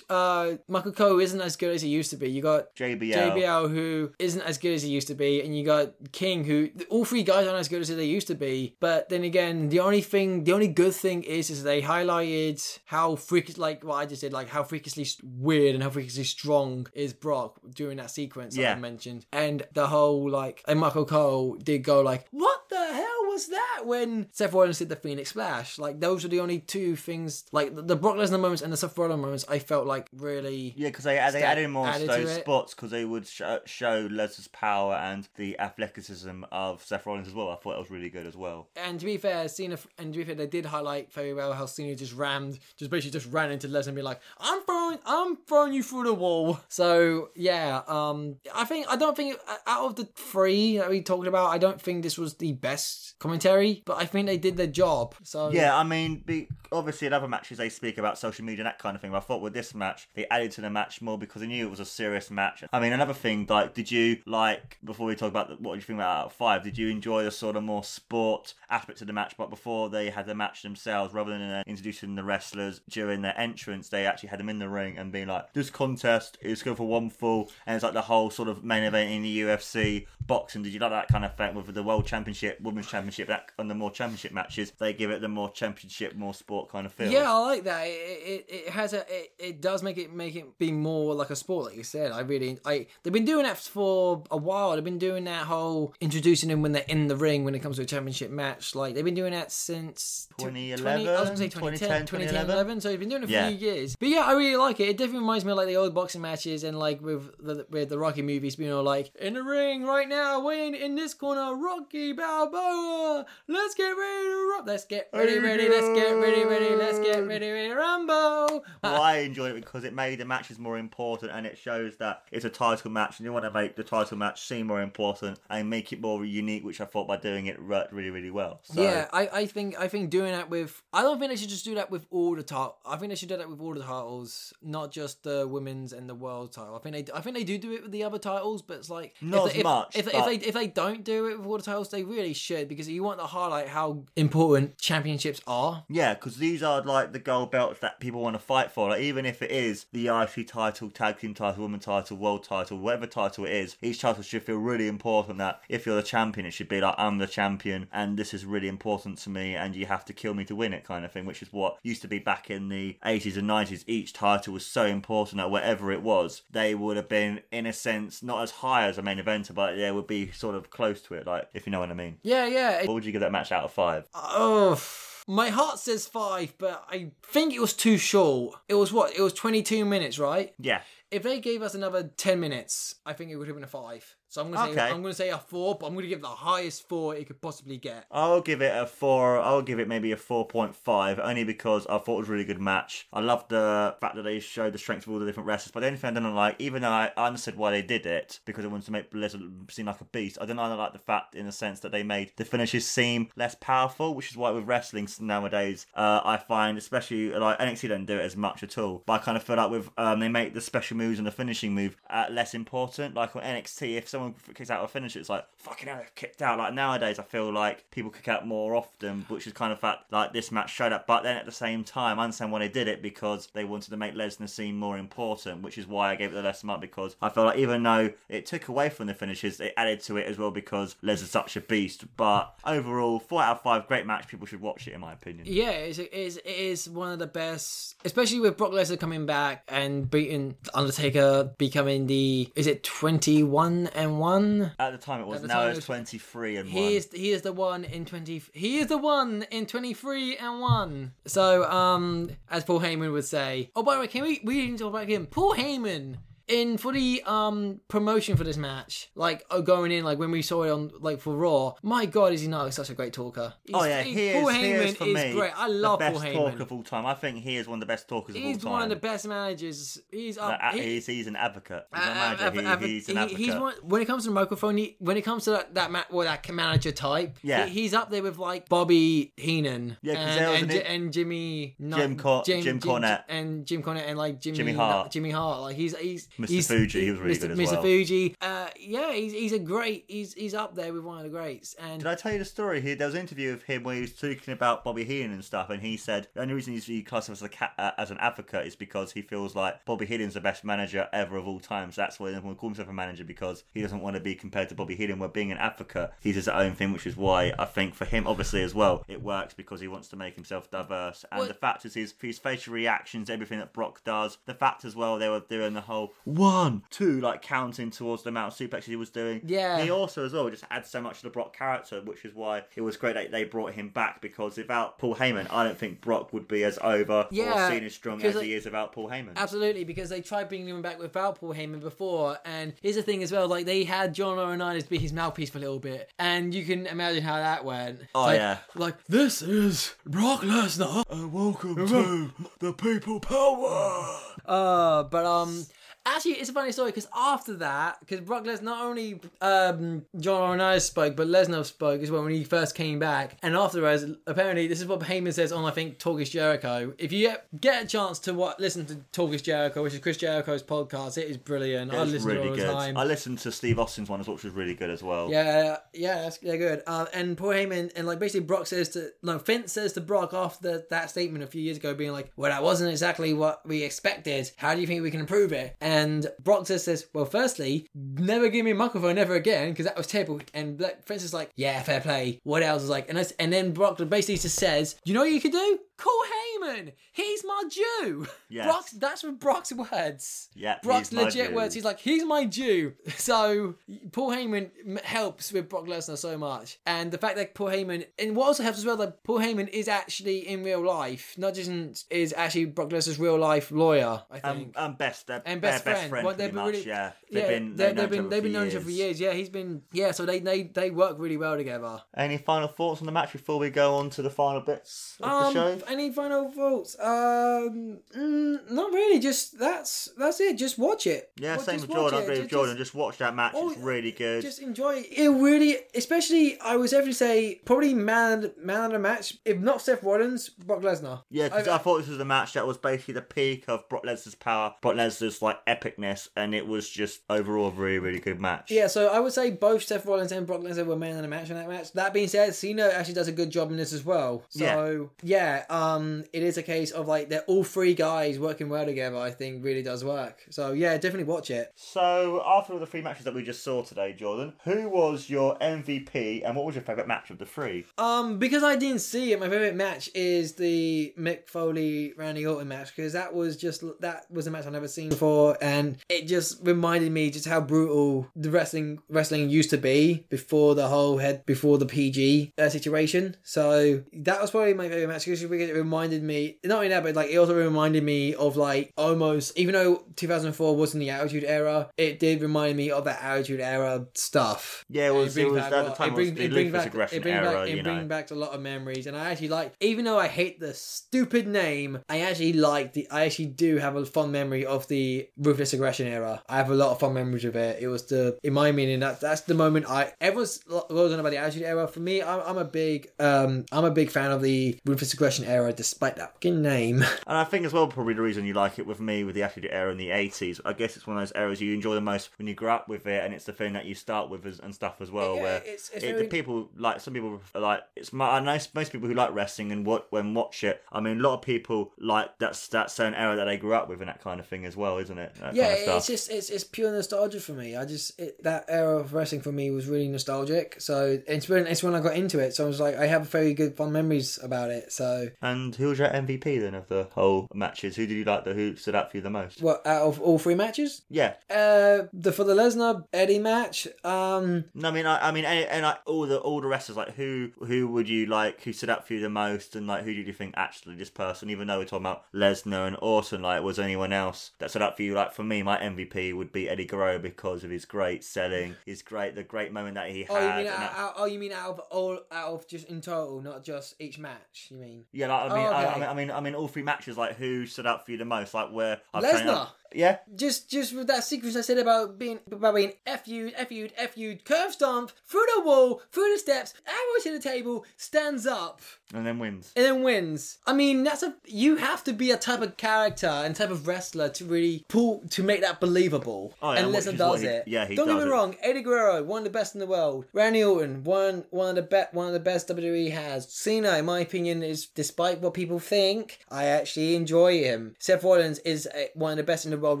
uh Michael Cole isn't as good as he used to be. You got JBL. JBL who isn't as good as he used to be, and you got King who all three guys aren't as good as they used to be. But then again, the only thing, the only good thing is, is they highlighted how freak like what I just did, like how freakishly weird and how freakishly strong is Brock during that sequence Yeah. I mentioned, and the whole like, and Michael Cole did go like, what the hell was that when Seth Rollins did the Phoenix Splash? Like those are the only two things, like the, the Brock Lesnar moments and the Seth Rollins moments. I felt like really Yeah, because they they added more added those spots because they would show, show Lesnar's power and the athleticism of Seth Rollins as well. I thought that was really good as well. And to be fair, Cena and to be fair, they did highlight very well how Cena just rammed, just basically just ran into Lesnar and be like, "I'm throwing, I'm throwing you through the wall." So yeah, um, I think I don't think uh, out of the three that we talked about, I don't think this was the best commentary, but I think they did their job. So Yeah, I mean, be, obviously in other matches they speak about social media and that kind of thing. But I thought with this match they added to the match more because they knew it was a serious match. I mean, another thing, like, did you like before we talk about the, what did you think about out of five? Did you enjoy the sort of more sport aspect of the match? But before they had the match themselves, rather than uh, introducing the wrestlers during their entrance, they actually had them in the ring and being like, "This contest is going for one fall," and it's like the whole sort of main event in the UFC boxing. Did you like that kind of thing with the World Championship, Women's Championship, that and the more championship matches? They give it the more championship, more sport kind of feel. Yeah, I like that. It, it, it has a it, it does make it make it be more like a sport, like you said. I really I they've been doing that for a while. They've been doing that whole introducing them when they're in the ring when it comes to a championship match. Like they've been doing that since tw- 2011, I was gonna say 2010, 2010, 2010, 11. So they've been doing it for Yeah. a few years. But yeah, I really like it. It definitely reminds me of like the old boxing matches and like with the with the Rocky movies being all like in the ring right now, weighing in this corner, Rocky Balboa. Let's get ready to rock. Let's get ready, ready. Let's get ready, ready. Let's get ready, ready, Rambo. well, I enjoyed it because it made the matches more important and it shows that it's a title match and you want to make the title match seem more important and make it more unique, which I thought by doing it worked really, really well. So, Yeah, I, I think I think doing that with I don't think they should just do that with all the titles. I think they should do that with all the titles, not just the women's and the world title. I think they I think they do do it with the other titles, but it's like Not if they, as much, If, if, they if they don't do it with all the titles, they really should because you want to highlight how important championships are. Yeah, because these are like the gold belts that people want to fight for. Like, even if it is the IC title, tag team title, woman title, world title, whatever title it is, each title should feel really important. That if you're the champion, it should be like I'm the champion, and this is really important to me, and you have to kill me to win it, kind of thing. Which is what used to be back in the 80s and 90s. Each title was so important that whatever it was, they would have been in a sense not as high as a main eventer, but they would be sort of close to it. Like if you know what I mean. Yeah, yeah. What would you give that match out of five? Oh, my heart says five, but I think it was too short. It was what? It was twenty two minutes, right? Yeah. If they gave us another ten minutes, I think it would have been a five. So I'm gonna say Okay. I'm gonna say a four, but I'm gonna give it the highest four it could possibly get. I'll give it a four. I'll give it maybe a four point five, only because I thought it was a really good match. I loved the fact that they showed the strength of all the different wrestlers. But the only thing I didn't like, even though I understood why they did it, because they wanted to make Blizzard seem like a beast, I didn't like the fact in the sense that they made the finishes seem less powerful, which is why with wrestling nowadays, uh, I find especially like NXT don't do it as much at all. But I kind of feel like with um, they make the special moves and the finishing move uh, less important. Like on NXT, if someone kicks out a finisher, it's like fucking hell, kicked out. Like nowadays, I feel like people kick out more often, which is kind of fact like this match showed up. But then at the same time, I understand why they did it because they wanted to make Lesnar seem more important, which is why I gave it the less mark because I felt like even though it took away from the finishes, it added to it as well because Lesnar's such a beast. But overall, four out of five, great match. People should watch it, in my opinion. Yeah, it is it is one of the best, especially with Brock Lesnar coming back and beating, Undertaker becoming the is it twenty one and one? At the time, it was now it's twenty three and He one. is he is the one in twenty. He is the one in twenty three and one. So um, as Paul Heyman would say. Oh, by the way, can we we didn't talk about him? Paul Heyman. In for the um promotion for this match, like oh, going in, like when we saw it on like for Raw, my God, is he not such a great talker? Oh yeah, he- he Paul is. He Heyman is for me great. I love the best Paul Heyman. talker of all time. I think he is one of the best talkers of all He's one of the best managers. He's up. Uh, he- he's, he's an advocate. He's uh, manager. uh, he- uh, he's an he- advocate. he's one, when it comes to the microphone, he, when it comes to that that, ma- well, that manager type, Yeah. he- he's up there with like Bobby Heenan, Yeah, and, and, an- and Jimmy, Jim Cor- Jim Cornette. and Jim Cornette, and like Jimmy, Jimmy Hart. Jimmy Hart. Like he's he's Mr. he's- Fuji, he was really Mr. good as Mr. well. Mr. Fuji, uh, yeah, he's he's a great. He's he's up there with one of the greats. And Did I tell you the story? He, there was an interview of him where he was talking about Bobby Heenan and stuff, and he said the only reason he's he classed himself as, a uh, as an advocate is because he feels like Bobby Heenan's the best manager ever of all time. So that's why he doesn't to call himself a manager because he doesn't want to be compared to Bobby Heenan. Where being an advocate, he's his own thing, which is why I think for him, obviously as well, it works because he wants to make himself diverse. And the fact is his his facial reactions, everything that Brock does, the fact as well they were doing the whole one, two, like counting towards the amount of suplexes he was doing. Yeah. he also as well just adds so much to the Brock character, which is why it was great that they brought him back because without Paul Heyman, I don't think Brock would be as over Yeah, or seen as strong as he is without Paul Heyman. Absolutely, because they tried bringing him back without Paul Heyman before, and here's the thing as well: like they had John Laurinaitis be his mouthpiece for a little bit, and you can imagine how that went. Oh, like, yeah. like this is Brock Lesnar, and welcome to the People Power. <laughs> Uh, but um. Actually, it's a funny story because after that, because Brock Lesnar not only um, John Laurinaitis spoke, but Lesnar spoke as well when he first came back. And afterwards, apparently, this is what Heyman says on I think Talk is Jericho. If you get, get a chance to what listen to Talk is Jericho, which is Chris Jericho's podcast, it is brilliant. I listen to it really all the time. I listened to Steve Austin's one as well, which was really good as well. Yeah, yeah, that's, they're good. Uh, and Paul Heyman, and like basically Brock says to, no, Vince says to Brock after that statement a few years ago, being like, well, that wasn't exactly what we expected. How do you think we can improve it? And Brock just says, well, firstly, never give me a microphone ever again, because that was terrible. And Vince is like, yeah, fair play. What else is like, and, that's, and then Brock basically just says, you know what you could do? Call Heyman. He's my Jew. Yes. Brock's, that's with Brock's words. Yeah, Brock's legit words. He's like, he's my Jew. <laughs> So Paul Heyman helps with Brock Lesnar so much, and the fact that Paul Heyman, and what also helps as well, that Paul Heyman is actually in real life, not just in, is actually Brock Lesnar's real life lawyer. I Um, think. um, best, they're, and best, best friend. friend, Well, pretty they've much, really, yeah. They've yeah, been- they, they've have been they've been known each other for years. years. Yeah, he's been yeah. So they they they work really well together. Any final thoughts on the match before we go on to the final bits of Um, the show? any final thoughts? Um, mm, not really. Just that's that's it. Just watch it. Yeah, Well, same with Jordan. I agree with Just- Jordan. Just watch that match. Oh, it's really good. Just enjoy it. It really, especially I would definitely say probably man man of the match. If not Seth Rollins, Brock Lesnar. Yeah, because I, thought this was a match that was basically the peak of Brock Lesnar's power, Brock Lesnar's like epicness, and it was just overall a really, really good match. Yeah, so I would say both Seth Rollins and Brock Lesnar were man of the match in that match. That being said, Cena actually does a good job in this as well. So yeah, um, it is a case of like they're all three guys working well together. I think really does work. So yeah, definitely watch it. So after all the three matches that we just saw today, Jordan, who was your MVP and what was your favourite match of the three? Um, because I didn't see it, my favorite match is the Mick Foley Randy Orton match because that was just that was a match I've never seen before, and it just reminded me just how brutal the wrestling wrestling used to be before the whole head before the PG uh, situation. So that was probably my favorite match because it reminded me not only that, but like it also reminded me of like almost even though 2004 wasn't the Attitude Era, it did remind me of that Attitude Era stuff. Yeah, it was- brings it was- back at the time it it brings- it brings Ruthless back- Aggression it brings era, back- It brings back a lot of memories, and I actually like, even though I hate the stupid name, I actually like the. I actually do have a fond memory of the Ruthless Aggression era. I have a lot of fond memories of it. It was the, in my opinion, that that's the moment I. Everyone's goes on about the Attitude Era. For me, I'm, I'm a big, um, I'm a big fan of the Ruthless Aggression era, despite that fucking name. <laughs> And I think as well, probably the reason you like it with me with the Attitude Era in the 80s, I guess it's one of those eras you enjoy the most when you grow up with it, and it's the thing that you start with as, and stuff as well. Yeah, where it's- it's it- very- the people like some people like it's my I know most people who like wrestling and what when watch it. I mean, a lot of people like that's that certain era that they grew up with and that kind of thing as well, isn't it? That yeah, kind of it's just it's, it's pure nostalgia for me. I just it, that era of wrestling for me was really nostalgic. So it's when it's when I got into it. So I was like, I have very good fond memories about it. So And who was your MVP then of the whole matches? Who did you like? The who stood out for you the most? Well, out of all three matches? Yeah, Uh, the for the Lesnar Eddie match. Um, no, I mean, I, I mean, and, and like all the all the wrestlers, like who who would you like? Who stood out for you the most? And like who did you think actually this person? Even though we're talking about Lesnar and Orton, like was anyone else that stood out for you? Like for me, my MVP would be Eddie Guerrero because of his great selling, his great the great moment that he had. oh, you mean out, that- out, oh, you mean out of all out of just in total, not just each match. You mean Yeah, like, I mean, Oh, I, I mean, I mean, I mean, all three matches. Like, who stood out for you the most? Like, where I've Lesnar. up- Yeah, just just with that sequence I said about being about being f you f you f you curb stomp through the wall through the steps arrow to the table stands up and then wins. and then wins. I mean, that's a you have to be a type of character and type of wrestler to really pull to make that believable. Oh, yeah, and which Lesnar is does he- it. yeah, he Don't does get me it. wrong. Eddie Guerrero, one of the best in the world. Randy Orton, one one of the best one of the best WWE has. Cena, in my opinion, is despite what people think, I actually enjoy him. Seth Rollins is uh, one of the best in the world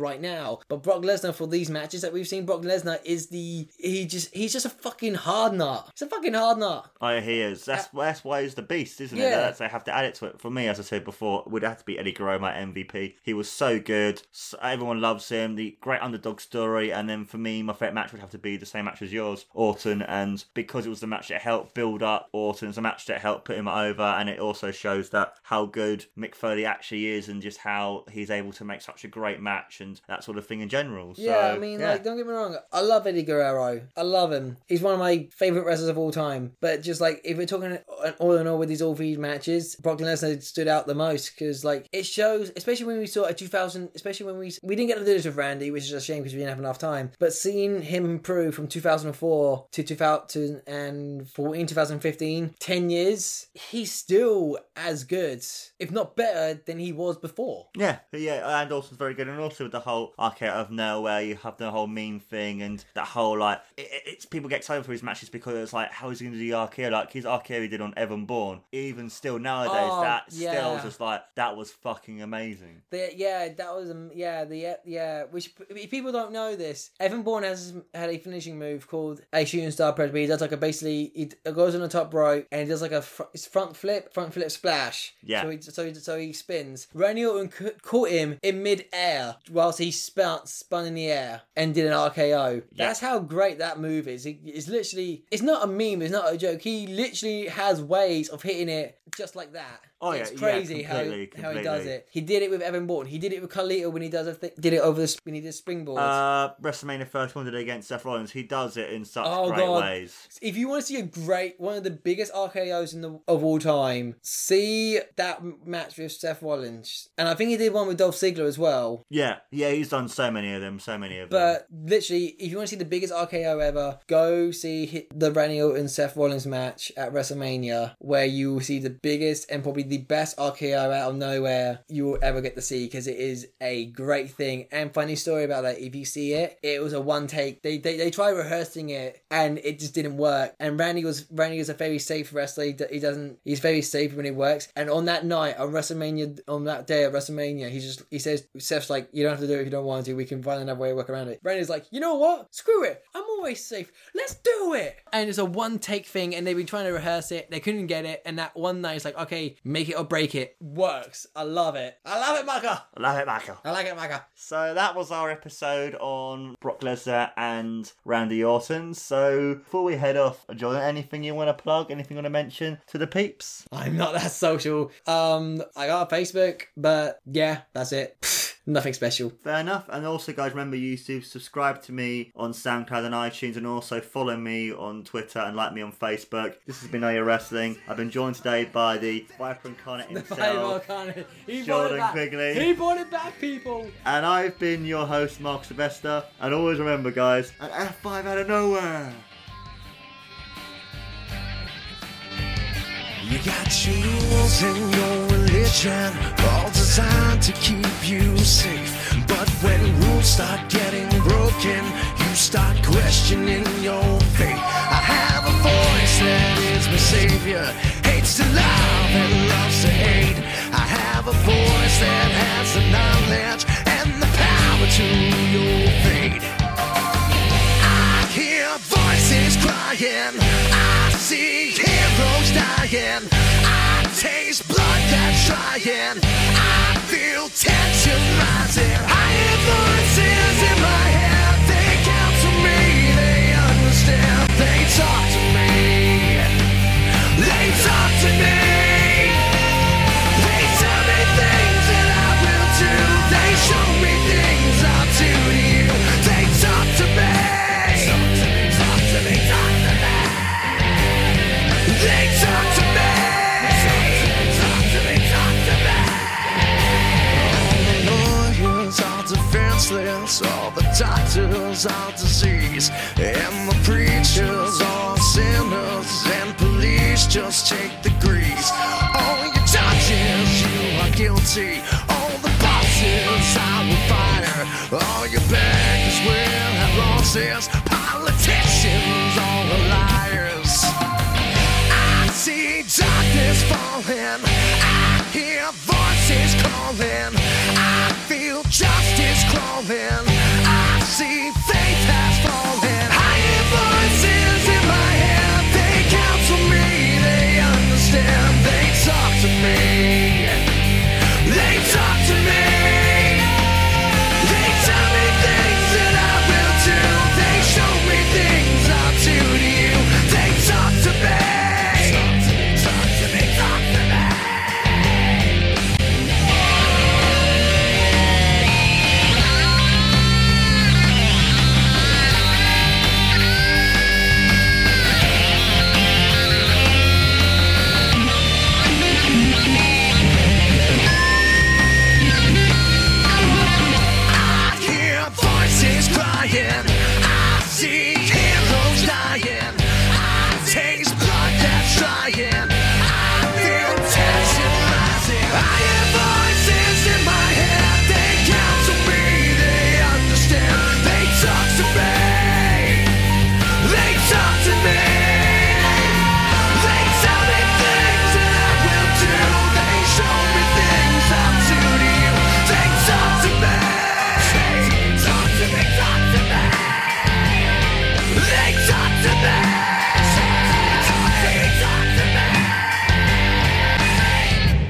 right now. But Brock Lesnar for these matches that we've seen, Brock Lesnar is the he just he's just a fucking hard nut. He's a fucking hard nut. Oh, he is. That's that's why he's the beast, isn't it? Yeah. That's, they have to add it to it. For me, as I said before, it would have to be Eddie Guerrero, my MVP. He was so good. S everyone loves him. The great underdog story. And then for me, my favorite match would have to be the same match as yours, Orton. And because it was the match that helped build up Orton, it's a match that helped put him over. And it also shows that how good Mick Foley actually is, and just how he's able to make such a great match and that sort of thing in general. So, Yeah, I mean, yeah. like, don't get me wrong. I love Eddie Guerrero. I love him. He's one of my favorite wrestlers of all time. But just like, if we're talking all in all with these all three matches, Brock Lesnar stood out the most because, like, it shows, especially when we saw a 2000, especially when we we didn't get to do this with Randy, which is a shame because we didn't have enough time. But seeing him improve from 2004 to 2014, 2015, 10 years, he's still as good, if not better, than he was before. Yeah, yeah, and also very good, and also with the whole RKO of nowhere, you have the whole meme thing and that whole like it, it- it's people get excited for his matches because it's like how is he going to do the RKO like his RKO he did on Evan Bourne. Even still nowadays, Oh, that still yeah. just like that was fucking amazing. The, yeah, that was um, yeah the yeah. Which if people don't know this, Evan Bourne has had a finishing move called a shooting star press. Where he does like a basically he goes on the top rope and he does like a fr- front flip, front flip splash. Yeah. So he so he, so he spins. Randy Orton ca- caught him in mid air whilst he spun spun in the air and did an RKO. That's how great that move is. It- It's literally it's not a meme. It's not a joke. He literally has ways of hitting it just like that. Oh, yeah, it's yeah, crazy how, completely, how he does it. He did it with Evan Bourne. He did it with Carlito when he does a th- did it over the when he did springboards. Uh, WrestleMania first one did it against Seth Rollins. He does it in such Oh, great God. ways. if you want to see a great one of the biggest RKO's in the of all time, see that match with Seth Rollins. And I think he did one with Dolph Ziggler as well. Yeah, yeah, he's done so many of them, so many of them. But literally, if you want to see the biggest RKO ever, go see the Randy Orton Seth Rollins match at WrestleMania, where you will see the biggest and probably the best RKO out of nowhere you will ever get to see because it is a great thing. And funny story about that, if you see it, it was a one take. They they, they tried rehearsing it and it just didn't work. And Randy was Randy was a very safe wrestler. He, he doesn't he's very safe when he works. And on that night on WrestleMania on that day at WrestleMania, he just he says Seth's like you don't have to do it if you don't want to. We can find another way to work around it. Randy's like you know what? Screw it. I'm always safe. Let's do it. And it's a one take thing. And they've been trying to rehearse it. They couldn't get it. And that one night it's like okay, make it or break it. Works. I love it. I love it, Maka. I love it, Michael. I like it, Maka. So that was our episode on Brock Lesnar and Randy Orton. So before we head off, Jordan, anything you want to plug? Anything you want to mention to the peeps? I'm not that social. Um, I got a Facebook, but yeah, that's it. <laughs> Nothing special. Fair enough. And also, guys, remember you to subscribe to me on SoundCloud and iTunes, and also follow me on Twitter and like me on Facebook. This has been You Wrestling. I've been joined today by the Viper Incarnate <laughs> himself. He Jordan. Quigley. He brought it back, people. And I've been your host, Mark Silvester. And always remember, guys, an F5 out of nowhere. Got rules and your religion, all designed to keep you safe. But when rules start getting broken, you start questioning your faith. I have a voice that is my savior, hates to love and loves to hate. I have a voice that has the knowledge and the power to your fate. I hear voices crying. I see heroes dying. I taste blood that's trying. I feel tension rising. I hear voices in my head. They count to me. They understand. They talk to me. They talk to me. Doctors are disease. And the preachers are sinners. And police just take the grease. All your judges, you are guilty. All the bosses I will fire. All your bankers will have losses.